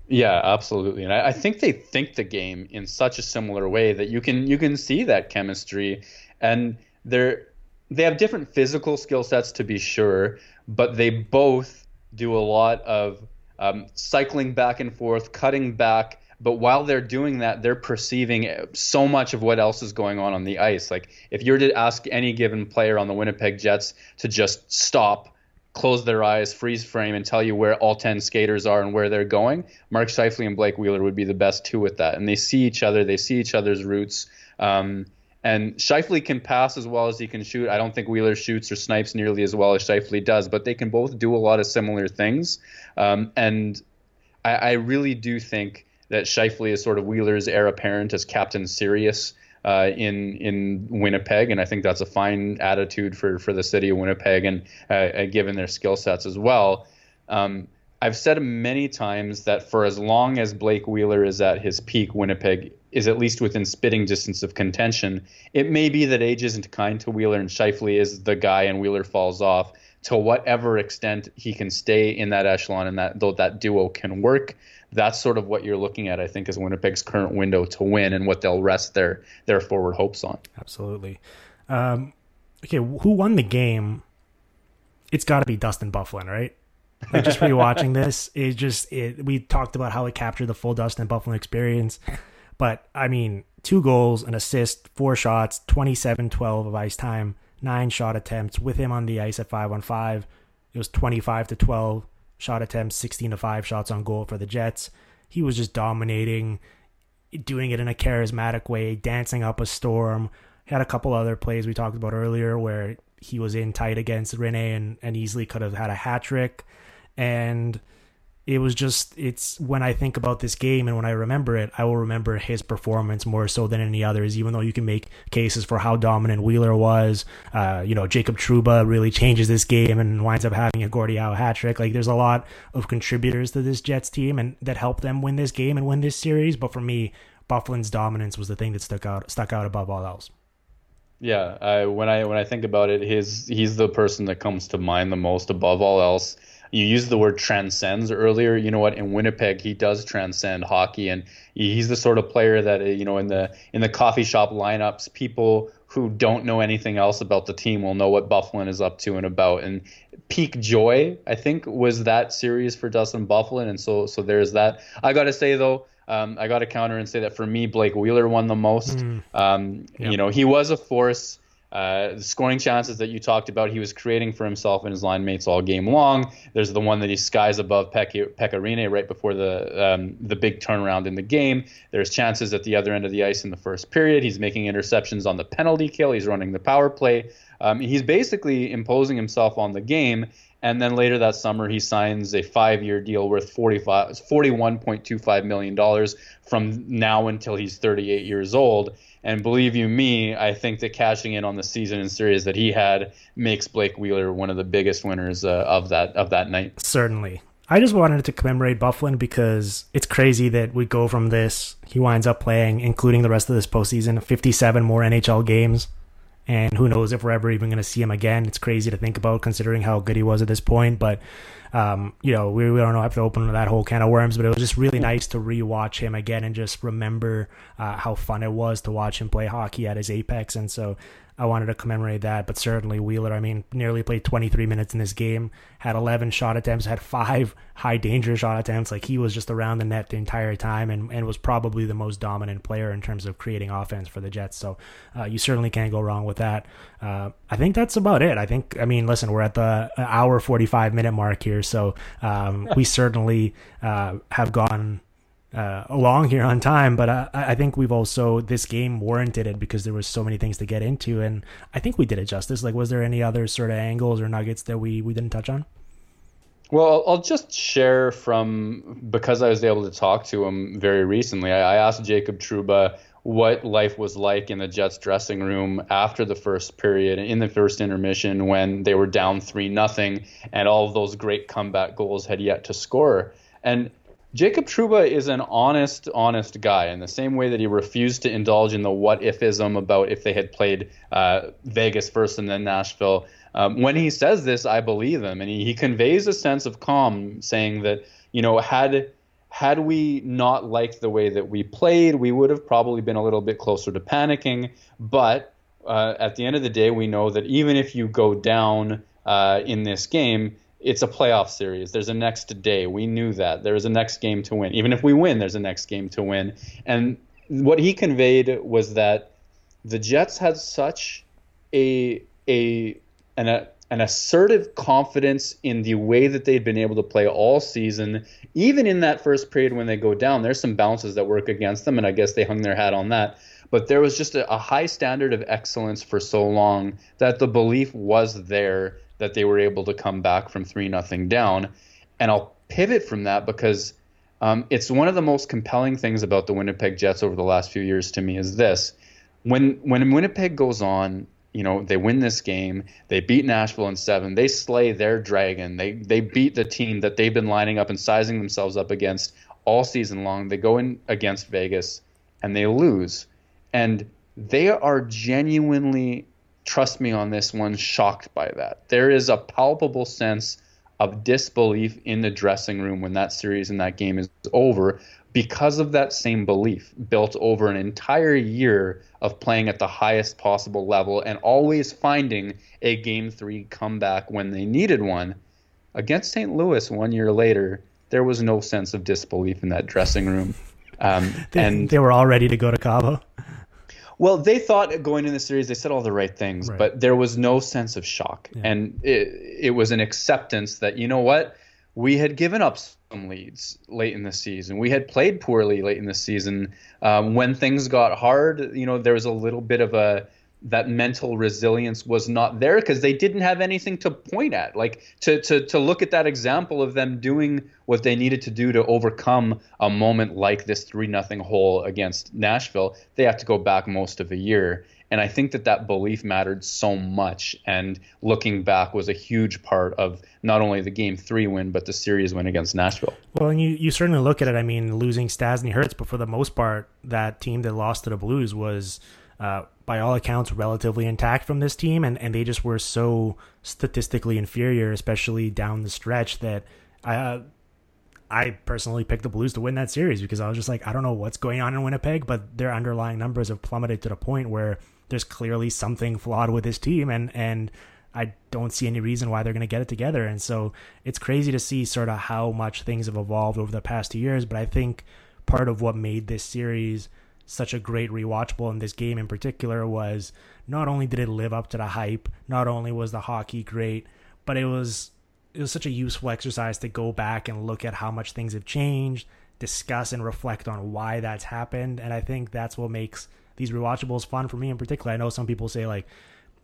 Yeah, absolutely, and I, I think they think the game in such a similar way that you can you can see that chemistry, and they're they have different physical skill sets to be sure, but they both do a lot of um, cycling back and forth, cutting back. But while they're doing that, they're perceiving so much of what else is going on on the ice. Like if you were to ask any given player on the Winnipeg Jets to just stop, close their eyes, freeze frame, and tell you where all 10 skaters are and where they're going, Mark Scheifele and Blake Wheeler would be the best two with that. And they see each other, they see each other's routes. Um, and Scheifele can pass as well as he can shoot. I don't think Wheeler shoots or snipes nearly as well as Scheifele does, but they can both do a lot of similar things. Um, and I, I, really do think that Scheifele is sort of Wheeler's heir apparent as Captain Sirius. uh, in in Winnipeg, and I think that's a fine attitude for for the city of Winnipeg, and uh, uh given their skill sets as well. Um, I've said many times that for as long as Blake Wheeler is at his peak, Winnipeg is at least within spitting distance of contention. It may be that age isn't kind to Wheeler and Scheifele is the guy and Wheeler falls off. To whatever extent he can stay in that echelon and that though that duo can work, that's sort of what you're looking at, I think, is Winnipeg's current window to win and what they'll rest their their forward hopes on. Absolutely. Um, okay, who won the game? It's got to be Dustin Byfuglien, right? Like just rewatching this, it just it. We talked about how it captured the full Dustin Byfuglien experience, but I mean, two goals, an assist, four shots, 27-12 of ice time, nine shot attempts with him on the ice at five on five. It was twenty five to twelve shot attempts, 16 to 5 shots on goal for the Jets. He was just dominating, doing it in a charismatic way, dancing up a storm. Had a couple other plays we talked about earlier where he was in tight against Rinne and, and easily could have had a hat trick. And it was just it's when I think about this game and when I remember it, I will remember his performance more so than any others. Even though you can make cases for how dominant Wheeler was, uh, you know Jacob Trouba really changes this game and winds up having a Gordie Howe hat trick. Like there's a lot of contributors to this Jets team and that helped them win this game and win this series. But for me, Byfuglien's dominance was the thing that stuck out stuck out above all else. Yeah, I, when I when I think about it, his he's the person that comes to mind the most above all else you used the word transcends earlier. You know what? In Winnipeg, he does transcend hockey, and he's the sort of player that you know in the in the coffee shop lineups, people who don't know anything else about the team will know what Byfuglien is up to and about. And peak joy, I think, was that series for Dustin Byfuglien, and so so there's that. I got to say though. Um, I got to counter and say that for me, Blake Wheeler won the most. Mm. Um, yep. You know, he was a force. Uh, the scoring chances that you talked about, he was creating for himself and his line mates all game long. There's the one that he skies above Pekka Rinne right before the um, the big turnaround in the game. There's chances at the other end of the ice in the first period. He's making interceptions on the penalty kill. He's running the power play. Um, he's basically imposing himself on the game. And then later that summer, he signs a five-year deal worth 45, $41.25 million from now until he's 38 years old. And believe you me, I think that cashing in on the season and series that he had makes Blake Wheeler one of the biggest winners uh, of that of that night. Certainly. I just wanted to commemorate Byfuglien because it's crazy that we go from this. He winds up playing, including the rest of this postseason, 57 more NHL games. And who knows if we're ever even going to see him again. It's crazy to think about considering how good he was at this point. But um, you know, we, we don't know have to open that whole can of worms, but it was just really nice to rewatch him again and just remember uh, how fun it was to watch him play hockey at his apex. And so I wanted to commemorate that, but certainly Wheeler, I mean, nearly played 23 minutes in this game, had 11 shot attempts, had five high danger shot attempts. Like he was just around the net the entire time and, and was probably the most dominant player in terms of creating offense for the Jets. So uh, you certainly can't go wrong with that. Uh, I think that's about it. I think, I mean, listen, we're at the hour 45 minute mark here. So um, we certainly uh, have gone uh, along here on time, but I, I, think we've also this game warranted it because there was so many things to get into, and I think we did it justice. Like, was there any other sort of angles or nuggets that we we didn't touch on? Well, I'll just share from because I was able to talk to him very recently. I, I asked Jacob Trouba what life was like in the Jets dressing room after the first period, in the first intermission when they were down three nothing, and all of those great comeback goals had yet to score. And Jacob Trouba is an honest, honest guy in the same way that he refused to indulge in the what ifism about if they had played uh, Vegas first and then Nashville. Um, when he says this, I believe him, and he, he conveys a sense of calm, saying that you know had had we not liked the way that we played, we would have probably been a little bit closer to panicking. But uh, at the end of the day, we know that even if you go down uh, in this game, it's a playoff series. There's a next day. We knew that. There's a next game to win. Even if we win, there's a next game to win. And what he conveyed was that the Jets had such a a an a, an assertive confidence in the way that they'd been able to play all season. Even in that first period when they go down, there's some bounces that work against them, and I guess they hung their hat on that. But there was just a, a high standard of excellence for so long that the belief was there that they were able to come back from three nothing down. And I'll pivot from that because um, it's one of the most compelling things about the Winnipeg Jets over the last few years to me is this: when when Winnipeg goes on, you know, they win this game, they beat Nashville in seven, they slay their dragon, they they beat the team that they've been lining up and sizing themselves up against all season long. They go in against Vegas and they lose. And they are genuinely, trust me on this one, shocked by that. There is a palpable sense of disbelief in the dressing room when that series and that game is over because of that same belief built over an entire year of playing at the highest possible level and always finding a game three comeback when they needed one. Against St. Louis one year later, there was no sense of disbelief in that dressing room. Um, they, and they were all ready to go to Cabo. Well, they thought going in the series, they said all the right things, Right. but there was no sense of shock. Yeah. And it, it was an acceptance that, you know what, we had given up some leads late in the season. We had played poorly late in the season. Um, when things got hard, you know, there was a little bit of a, that mental resilience was not there because they didn't have anything to point at. Like to, to to look at that example of them doing what they needed to do to overcome a moment like this three nothing hole against Nashville, they have to go back most of a year. And I think that that belief mattered so much. And looking back was a huge part of not only the game three win, but the series win against Nashville. Well, and you, you certainly look at it. I mean, losing Stastny hurts, but for the most part, that team that lost to the Blues was, uh, by all accounts, relatively intact from this team, and, and they just were so statistically inferior, especially down the stretch, that I, uh, I personally picked the Blues to win that series because I was just like, I don't know what's going on in Winnipeg, but their underlying numbers have plummeted to the point where there's clearly something flawed with this team, and and I don't see any reason why they're going to get it together. And so it's crazy to see sort of how much things have evolved over the past two years. But I think part of what made this series such a great rewatchable in this game in particular was not only did it live up to the hype, not only was the hockey great, but it was it was such a useful exercise to go back and look at how much things have changed, discuss and reflect on why that's happened. And I think that's what makes these rewatchables fun for me in particular. I know some people say like,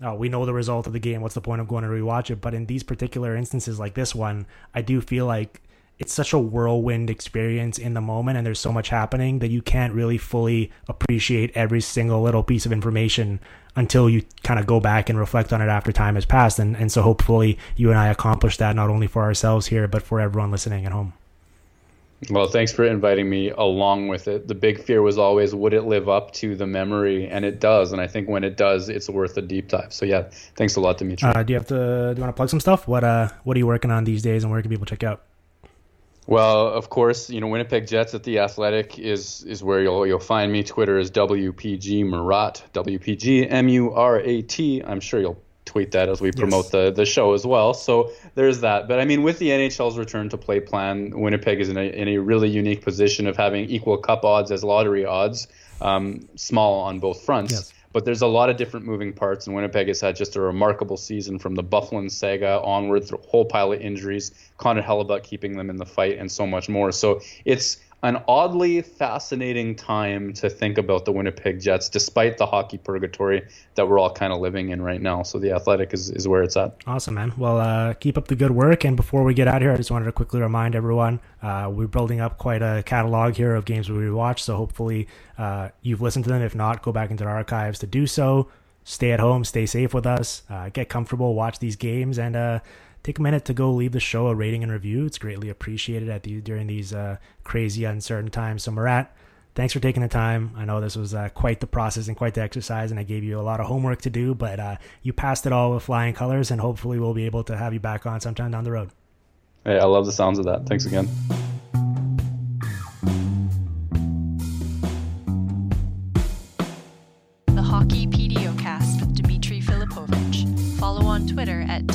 oh, we know the result of the game. What's the point of going to rewatch it? But in these particular instances like this one, I do feel like it's such a whirlwind experience in the moment and there's so much happening that you can't really fully appreciate every single little piece of information until you kind of go back and reflect on it after time has passed and, and so hopefully you and I accomplish that not only for ourselves here but for everyone listening at home. Well, thanks for inviting me along with it. The big fear was always, would it live up to the memory? And it does. And I think when it does, it's worth a deep dive. So yeah, thanks a lot, Dimitri. Uh, do you have to do you want to plug some stuff? What uh what are you working on these days and where can people check out? Well, of course, you know Winnipeg Jets at the Athletic is is where you'll you'll find me. Twitter is WPG Murat, WPG M U R A T. I'm sure you'll tweet that as we promote Yes. the the show as well. So there's that. But I mean, with the NHL's return to play plan, Winnipeg is in a in a really unique position of having equal cup odds as lottery odds, um, small on both fronts. Yes. But there's a lot of different moving parts, and Winnipeg has had just a remarkable season from the Byfuglien saga onward through whole pile of injuries, Connor Hellebuyck keeping them in the fight, and so much more. So it's an oddly fascinating time to think about the Winnipeg Jets, despite the hockey purgatory that we're all kind of living in right now. So the Athletic is, is where it's at. Awesome, man. Well, uh, keep up the good work. And before we get out here, I just wanted to quickly remind everyone uh, we're building up quite a catalog here of games we watch. So hopefully uh, you've listened to them. If not, go back into the archives to do so. Stay at home, stay safe with us, uh, get comfortable, watch these games, and uh, take a minute to go leave the show a rating and review. It's greatly appreciated at the, during these uh, crazy, uncertain times. So, Murat, thanks for taking the time. I know this was uh, quite the process and quite the exercise, and I gave you a lot of homework to do, but uh, you passed it all with flying colors, and hopefully we'll be able to have you back on sometime down the road. Hey, I love the sounds of that. Thanks again. The Hockey PDOcast with Dimitri Filipovic. Follow on Twitter at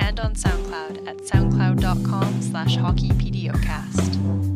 And on SoundCloud at soundcloud.com slash hockeypdocast.